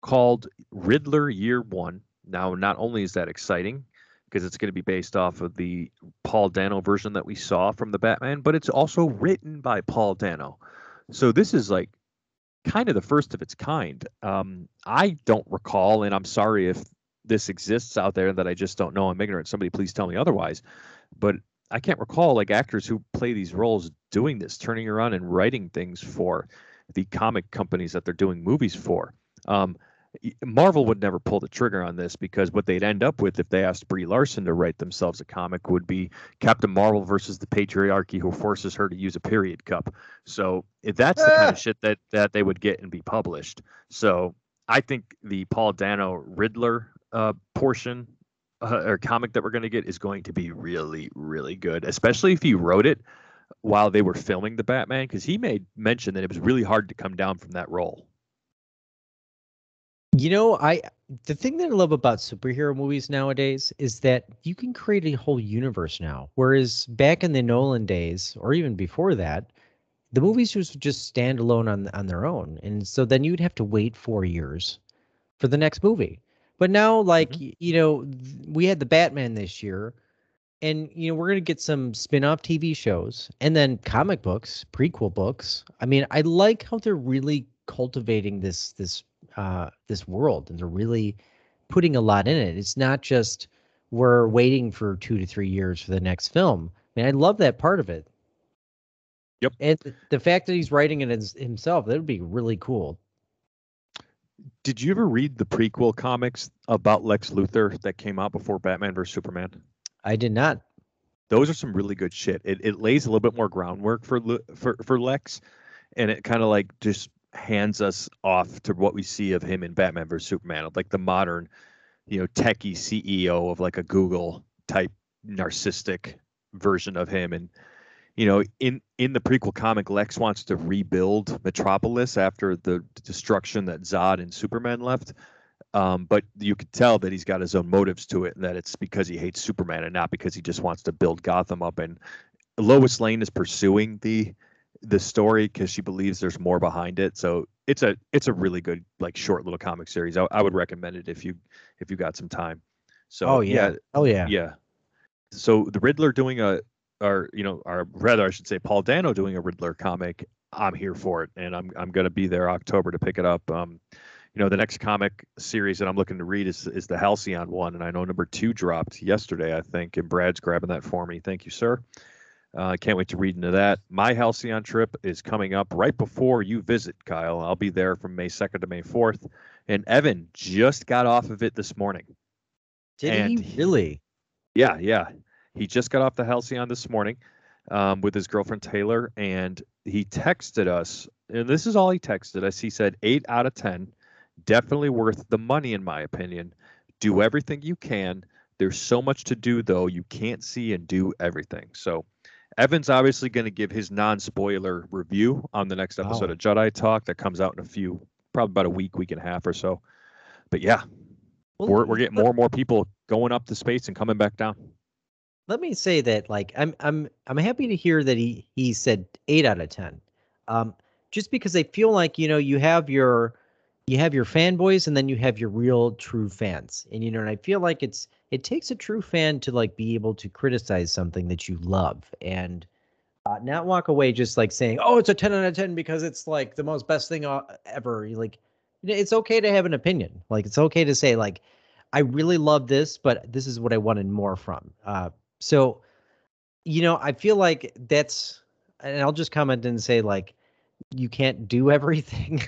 called Riddler Year One. Now, not only is that exciting because it's going to be based off of the Paul Dano version that we saw from the Batman, but it's also written by Paul Dano. So this is like kind of the first of its kind. Um, I don't recall, and I'm sorry if this exists out there that I just don't know. I'm ignorant. Somebody please tell me otherwise. But I can't recall like actors who play these roles doing this, turning around and writing things for the comic companies that they're doing movies for. Um, Marvel would never pull the trigger on this because what they'd end up with if they asked Brie Larson to write themselves a comic would be Captain Marvel versus the patriarchy who forces her to use a period cup. So if that's the kind Ah. of shit that that they would get and be published. So I think the Paul Dano Riddler uh, portion uh, or comic that we're going to get is going to be really really good, especially if he wrote it while they were filming the Batman because he made mention that it was really hard to come down from that role. You know, I the thing that I love about superhero movies nowadays is that you can create a whole universe now. Whereas back in the Nolan days, or even before that, the movies just just stand alone on on their own, and so then you'd have to wait four years for the next movie. But now, like mm-hmm. y- you know, we had the Batman this year, and you know we're gonna get some spin-off TV shows, and then comic books, prequel books. I mean, I like how they're really cultivating this this uh this world, and they're really putting a lot in it. It's not just we're waiting for two to three years for the next film. I mean, I love that part of it. Yep. And the fact that he's writing it as himself, that would be really cool. Did you ever read the prequel comics about Lex Luthor that came out before Batman vs Superman? I did not. Those are some really good shit. It, it lays a little bit more groundwork for for for Lex, and it kind of like just hands us off to what we see of him in Batman vs Superman, like the modern, you know, techie CEO of like a Google type narcissistic version of him, and you know, in in the prequel comic, Lex wants to rebuild Metropolis after the destruction that Zod and Superman left. Um, but you could tell that he's got his own motives to it, and that it's because he hates Superman and not because he just wants to build Gotham up. And Lois Lane is pursuing the the story because she believes there's more behind it. So it's a it's a really good like short little comic series. I, I would recommend it if you if you got some time. So oh yeah. Oh yeah. yeah. So the Riddler doing a or you know, or rather I should say Paul Dano doing a Riddler comic. I'm here for it, and I'm I'm gonna be there October to pick it up. Um, you know, the next comic series that I'm looking to read is is the Halcyon one, and I know number two dropped yesterday, I think, and Brad's grabbing that for me. Thank you, sir. I uh, can't wait to read into that. My Halcyon trip is coming up right before you visit, Kyle. I'll be there from May 2nd to May 4th. And Evan just got off of it this morning. Did and he really? Yeah, yeah. He just got off the Halcyon this morning um, with his girlfriend Taylor, and he texted us. And this is all he texted us. He said, eight out of 10, definitely worth the money, in my opinion. Do everything you can. There's so much to do, though. You can't see and do everything. So, Evan's obviously going to give his non-spoiler review on the next episode oh. of Jedi Talk that comes out in a few, probably about a week, week and a half or so. But yeah, well, we're we're getting more and more people going up to space and coming back down. Let me say that, like, I'm I'm I'm happy to hear that he he said eight out of ten, um, just because I feel like you know you have your you have your fanboys and then you have your real true fans, and you know, and I feel like it's it takes a true fan to like be able to criticize something that you love and uh, not walk away just like saying, "Oh, it's a ten out of ten because it's like the most best thing ever." Like, it's okay to have an opinion. Like, it's okay to say like, "I really love this, but this is what I wanted more from." Uh, so, you know, I feel like that's, and I'll just comment and say like, you can't do everything.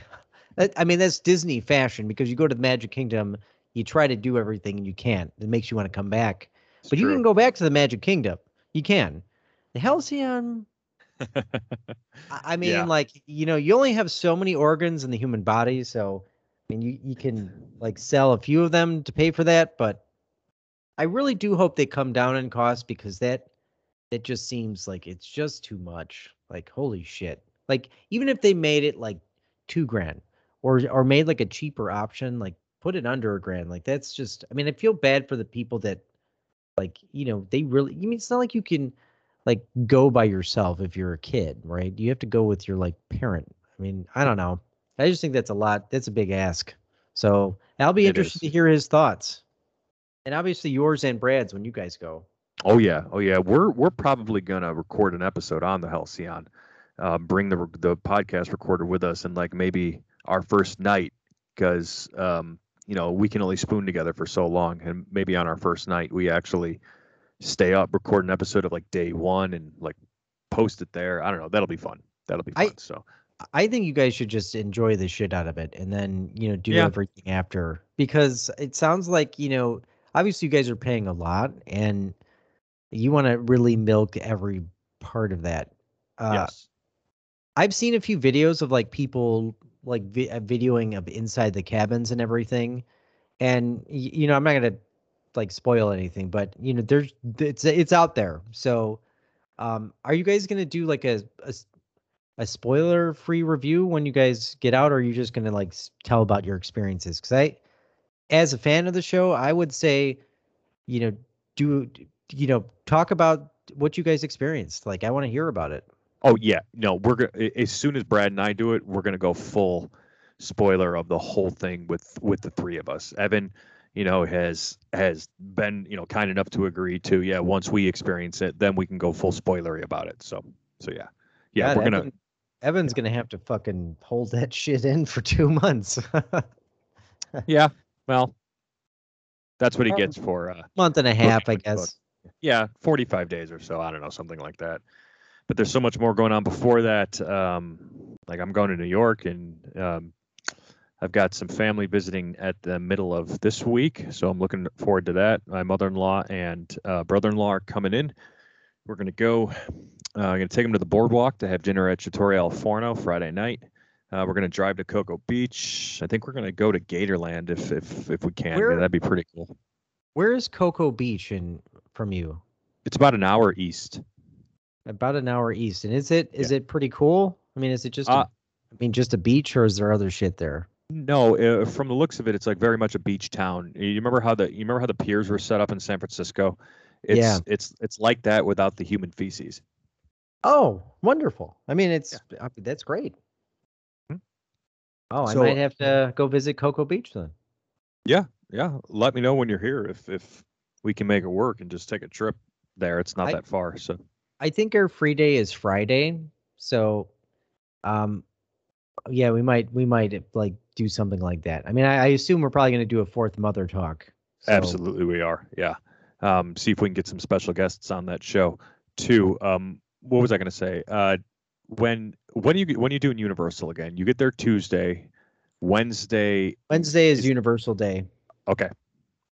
I mean, that's Disney fashion because you go to the Magic Kingdom you try to do everything and you can't. It makes you want to come back. It's but true. you can go back to the Magic Kingdom. You can. The Halcyon. I mean, yeah. like you know, you only have so many organs in the human body, so I mean, you you can like sell a few of them to pay for that, but I really do hope they come down in cost because that that just seems like it's just too much. Like holy shit! Like even if they made it like two grand, or or made like a cheaper option, like put it under a grand. Like that's just I mean, I feel bad for the people that like, you know, they really I mean it's not like you can like go by yourself if you're a kid, right? You have to go with your like parent. I mean, I don't know. I just think that's a lot. That's a big ask. So I'll be it interested is. to hear his thoughts. And obviously yours and Brad's when you guys go. Oh yeah, oh yeah. We're we're probably gonna record an episode on the Halcyon. Uh, bring the the podcast recorder with us, and like maybe our first night, because um, you know we can only spoon together for so long and maybe on our first night we actually stay up record an episode of like day one and like post it there. I don't know. That'll be fun. That'll be fun I, so. I think you guys should just enjoy the shit out of it and then you know do yeah. everything after because it sounds like you know obviously you guys are paying a lot and you want to really milk every part of that. Uh, yes. I've seen a few videos of like people like vi- uh, videoing of inside the cabins and everything. And you know, I'm not gonna like spoil anything, but you know, there's it's it's out there. So, um, are you guys gonna do like a a, a spoiler free review when you guys get out, or are you just gonna like tell about your experiences? Because I, as a fan of the show, I would say, you know, do you know talk about what you guys experienced? Like, I want to hear about it. Oh yeah, no, we're gonna as soon as Brad and I do it, we're gonna go full spoiler of the whole thing with with the three of us. Evan, you know, has has been you know kind enough to agree to yeah. Once we experience it, then we can go full spoilery about it. So so yeah, yeah, God, we're gonna. Evan's gonna have to fucking hold that shit in for two months. yeah, well, that's what he gets for a uh, month and a half, I guess. Yeah, forty-five days or so. I don't know, something like that but there's so much more going on before that. Um, like I'm going to New York and um, I've got some family visiting at the middle of this week, so I'm looking forward to that. My mother-in-law and uh, brother-in-law are coming in. We're gonna go. Uh, I'm gonna take them to the boardwalk to have dinner at Trattoria Al Forno Friday night. Uh, we're gonna drive to Cocoa Beach. I think we're gonna go to Gatorland if if if we can. Where, that'd be pretty cool. Where is Cocoa Beach in from you? It's about an hour east about an hour east. And is it is yeah. it pretty cool? I mean, is it just uh, a, I mean just a beach or is there other shit there? No, uh, from the looks of it, it's like very much a beach town. You remember how the you remember how the piers were set up in San Francisco? It's Yeah. it's it's like that without the human feces. Oh, wonderful. I mean, it's I mean, that's great. Hmm. Oh, I So- might have to go visit Cocoa Beach then. Yeah, yeah. Let me know when you're here if if we can make it work and just take a trip there. It's not I- that far, so I think our free day is Friday, so um yeah, we might we might like do something like that. I mean, I, I assume we're probably going to do a fourth mother talk. so- absolutely we are. Yeah. Um, see if we can get some special guests on that show too. Um, what was I going to say? Uh, when when you when you doing Universal again? You get there Tuesday, Wednesday. Wednesday is is- Universal Day. Okay,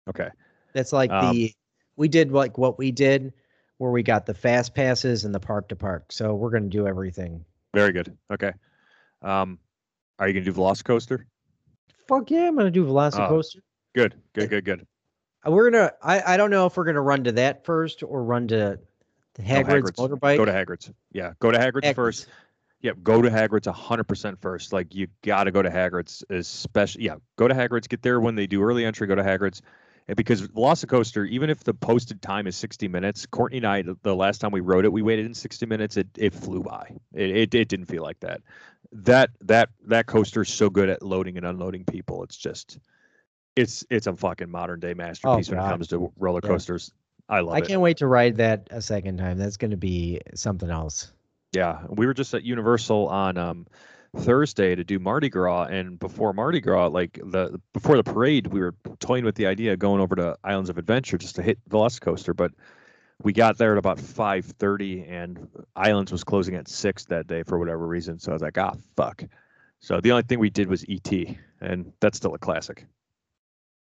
okay. That's like Um, the we did like what we did where we got the fast passes and the park to park. So we're going to do everything. Very good. Okay. Um, are you gonna do Velocicoaster? Fuck yeah, I'm going to do Velocicoaster. Good, good, good, good. Uh, We're gonna. I, I don't know if we're gonna run to that first or run to the No, Hagrid's, motorbike. Go to Hagrid's. Yeah, go to Hagrid's, first. Yep, go to Hagrid's 100% first. Like you got to go to Hagrid's, especially. Yeah, go to Hagrid's. Get there when they do early entry. Go to Hagrid's, because Velocicoaster, even if the posted time is 60 minutes, Courtney and I, the- last time we rode it, we waited in 60 minutes. It it flew by. It it, it didn't feel like that. That that that coaster is so good at loading and unloading people. It's just, it's it's a fucking modern day masterpiece when it Oh, comes to roller Yeah. coasters. I love I it. I can't wait to ride that a second time. That's gonna be something else. Yeah, we were just at Universal on um, Thursday to do Mardi Gras, and before Mardi Gras, like the before the parade, we were toying with the idea of going over to Islands of Adventure just to hit Velocicoaster, but we got there at about five thirty, and Islands was closing at six that day for whatever reason. So I was like, ah, fuck. So the only thing we did was ET, and that's still a classic.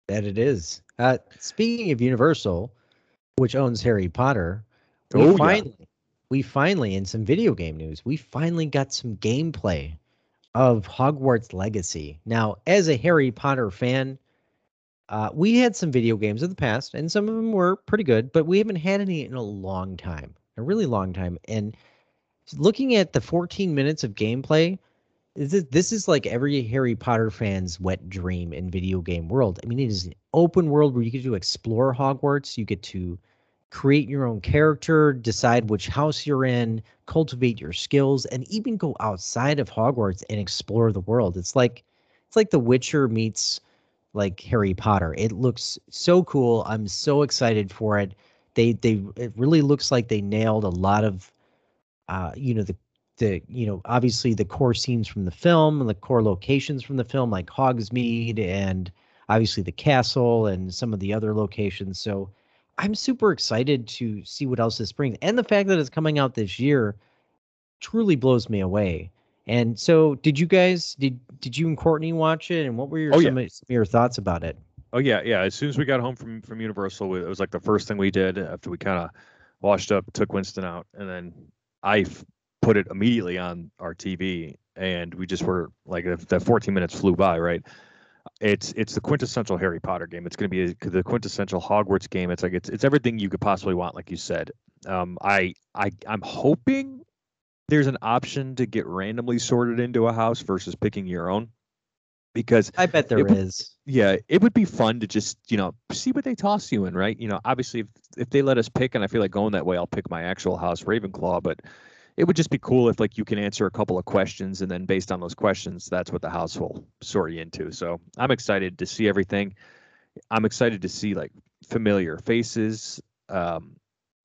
That it is. Uh, speaking of Universal, which owns Harry Potter, we Oh, yeah. finally, we finally, in some video game news, we finally got some gameplay of Hogwarts Legacy. Now, as a Harry Potter fan, uh, we had some video games in the past, and some of them were pretty good, but we haven't had any in a long time, a really long time. And looking at the 14 minutes of gameplay, is, this is like every Harry Potter fan's wet dream in video game world. I mean, it is an open world where you get to explore Hogwarts. You get to create your own character, decide which house you're in, cultivate your skills, and even go outside of Hogwarts and explore the world. It's like it's like The Witcher meets like Harry Potter. It looks so cool. I'm so excited for it. They they it really looks like they nailed a lot of uh you know the the you know obviously the core scenes from the film and the core locations from the film like Hogsmeade and obviously the castle and some of the other locations. So I'm super excited to see what else this brings. And the fact that it's coming out this year truly blows me away. And so did you guys did did you and Courtney watch it and what were your Oh, some, of, some of your thoughts about it? Oh yeah, yeah. As soon as we got home from from Universal, it was like the first thing we did after we kind of washed up, took Winston out, and then I f- put it immediately on our TV, and we just were like the, the 14 minutes flew by, right? It's it's the quintessential Harry Potter game. It's going to be a, the quintessential Hogwarts game. It's like it's it's everything you could possibly want, like you said. Um, I I I'm hoping there's an option to get randomly sorted into a house versus picking your own, because I bet there It would- is. yeah, it would be fun to just, you know, see what they toss you in, right? You know, obviously if if they let us pick and I feel like going that way, I'll pick my actual house Ravenclaw, but it would just be cool if like you can answer a couple of questions and then based on those questions, that's what the house will sort you into. So I'm excited to see everything. I'm excited to see like familiar faces. Um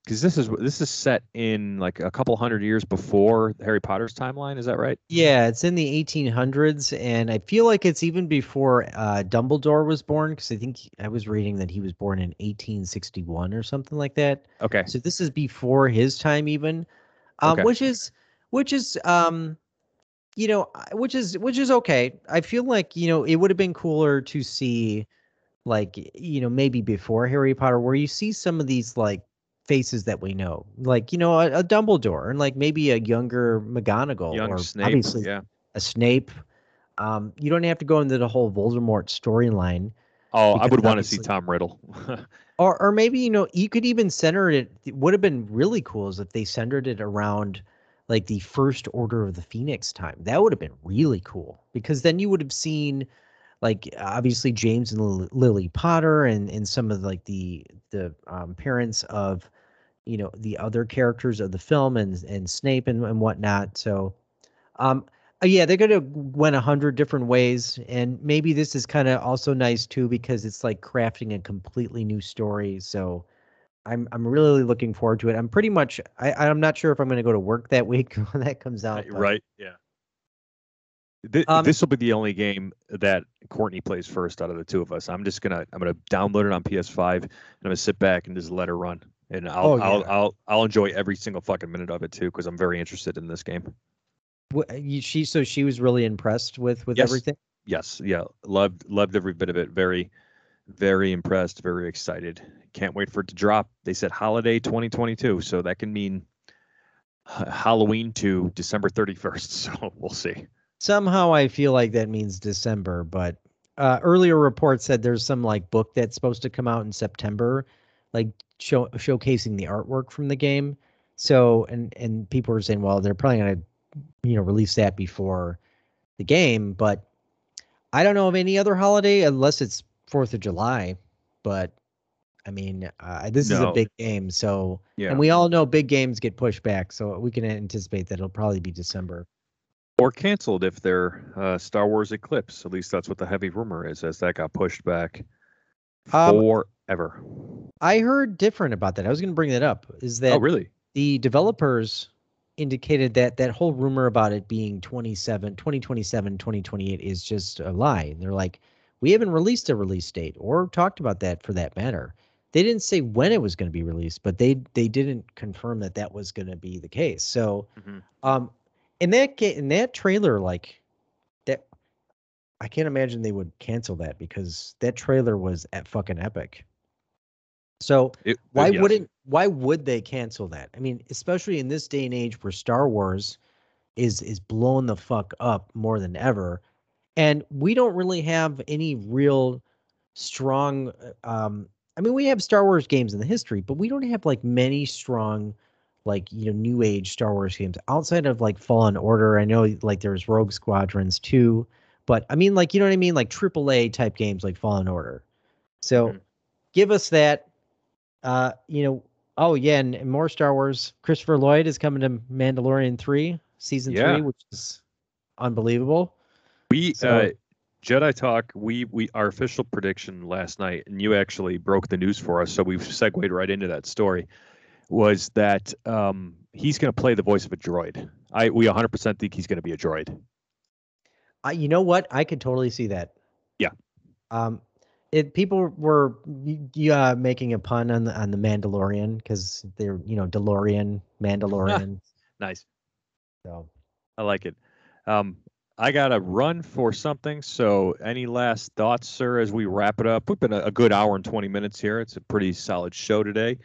because this is this is set in like a couple hundred years before Harry Potter's timeline, is that right? Yeah, it's in the 1800s, and I feel like it's even before uh, Dumbledore was born, because I think I was reading that he was born in 1861 or something like that. Okay. So this is before his time, even, um, Okay. which is which is um, you know, which is which is okay. I feel like you know it would have been cooler to see, like you know, maybe before Harry Potter, where you see some of these like faces that we know, like you know, a, a Dumbledore and like maybe a younger McGonagall Young or Snape. obviously Yeah. a Snape. Um, you don't have to go into the whole Voldemort storyline, Oh, I would want to see Tom Riddle. or or maybe you know you could even center it. It would have been really cool is if they centered it around like the first Order of the Phoenix time. That would have been really cool because then you would have seen like obviously James and Lily, Lily Potter and and some of like the the um, parents of you know the other characters of the film and and Snape and, and whatnot. So um yeah, they're gonna went a hundred different ways, and maybe this is kind of also nice too because it's like crafting a completely new story. So I'm I'm really looking forward to it. I'm pretty much I I'm not sure if I'm gonna go to work that week when that comes out. but- Right. Yeah. Th- Um, this will be the only game that Courtney plays first out of the two of us. I'm just gonna I'm gonna download it on PS5 and I'm gonna sit back and just let her run, and I'll Oh, I'll. I'll I'll enjoy every single fucking minute of it too because I'm very interested in this game. You- She so she was really impressed with with Yes. everything. Yes, yeah, loved loved every bit of it. Very, very impressed. Very excited. Can't wait for it to drop. They said holiday 2022, so that can mean Halloween to December 31st. So we'll see. Somehow I feel like that means December, but uh, earlier reports said there's some like book that's supposed to come out in September, like show, showcasing the artwork from the game. So and and people were saying, well, they're probably gonna you know release that before the game, but I don't know of any other holiday unless it's Fourth of July. But I mean, uh, this is a big game, so Yeah. and we all know big games get pushed back, so we can anticipate that it'll probably be December. or canceled if they're uh, Star Wars Eclipse. At least that's what the heavy rumor is, as that got pushed back Um, forever. I heard different about that. I was going to bring that up. Is that oh, really? the developers indicated that that whole rumor about it being 27, 2027, 2028 is just a lie. They're like, we haven't released a release date or talked about that for that matter. They didn't say when it was going to be released, but they they didn't confirm that that was going to be the case. So, Mhm. um, in that ga- in that trailer, like that, I can't imagine they would cancel that because that trailer was at fucking epic. So It- why yes. wouldn't why would they cancel that? I mean, especially in this day and age where Star Wars is is blowing the fuck up more than ever, and we don't really have any real strong. uh, Um, I mean, we have Star Wars games in the history, but we don't have like many strong, like you know, new age Star Wars games outside of like Fallen Order. I know like there's Rogue Squadrons too, but I mean, like you know what I mean, like AAA type games like Fallen Order. So Mhm. give us that. Uh, you know, oh yeah, and, and more Star Wars. Christopher Lloyd is coming to Mandalorian three, season Yeah. three, which is unbelievable. We So- uh, Jedi Talk. We we our official prediction last night, and you actually broke the news for us, so we've segued right into that story. Was that um, he's going to play the voice of a droid? I we 100% think he's going to be a droid. I, you know what? I could totally see that. Yeah. Um, it people were uh, making a pun on the on the Mandalorian because they're you know DeLorean Mandalorian. Nice. so I like it. Um, I got to run for something. So, any last thoughts, sir, as we wrap it up? We've been a, a good hour and 20 minutes here. It's a pretty solid show today.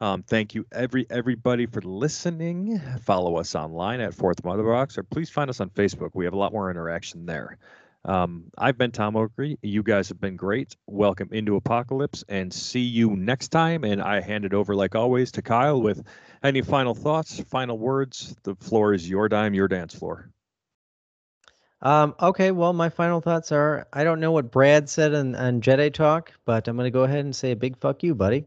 Um, thank you, every everybody, for listening. Follow us online at Fourth Motherbox, or please find us on Facebook. We have a lot more interaction there. Um, I've been Tom Oakley. You guys have been great. Welcome into Apokolips, and see you next time. And I hand it over, like always, to Kyle with any final thoughts, final words. The floor is your dime, your dance floor. Um, okay, well, my final thoughts are I don't know what Brad said on, on Jedi Talk, but I'm going to go ahead and say a big fuck you, buddy.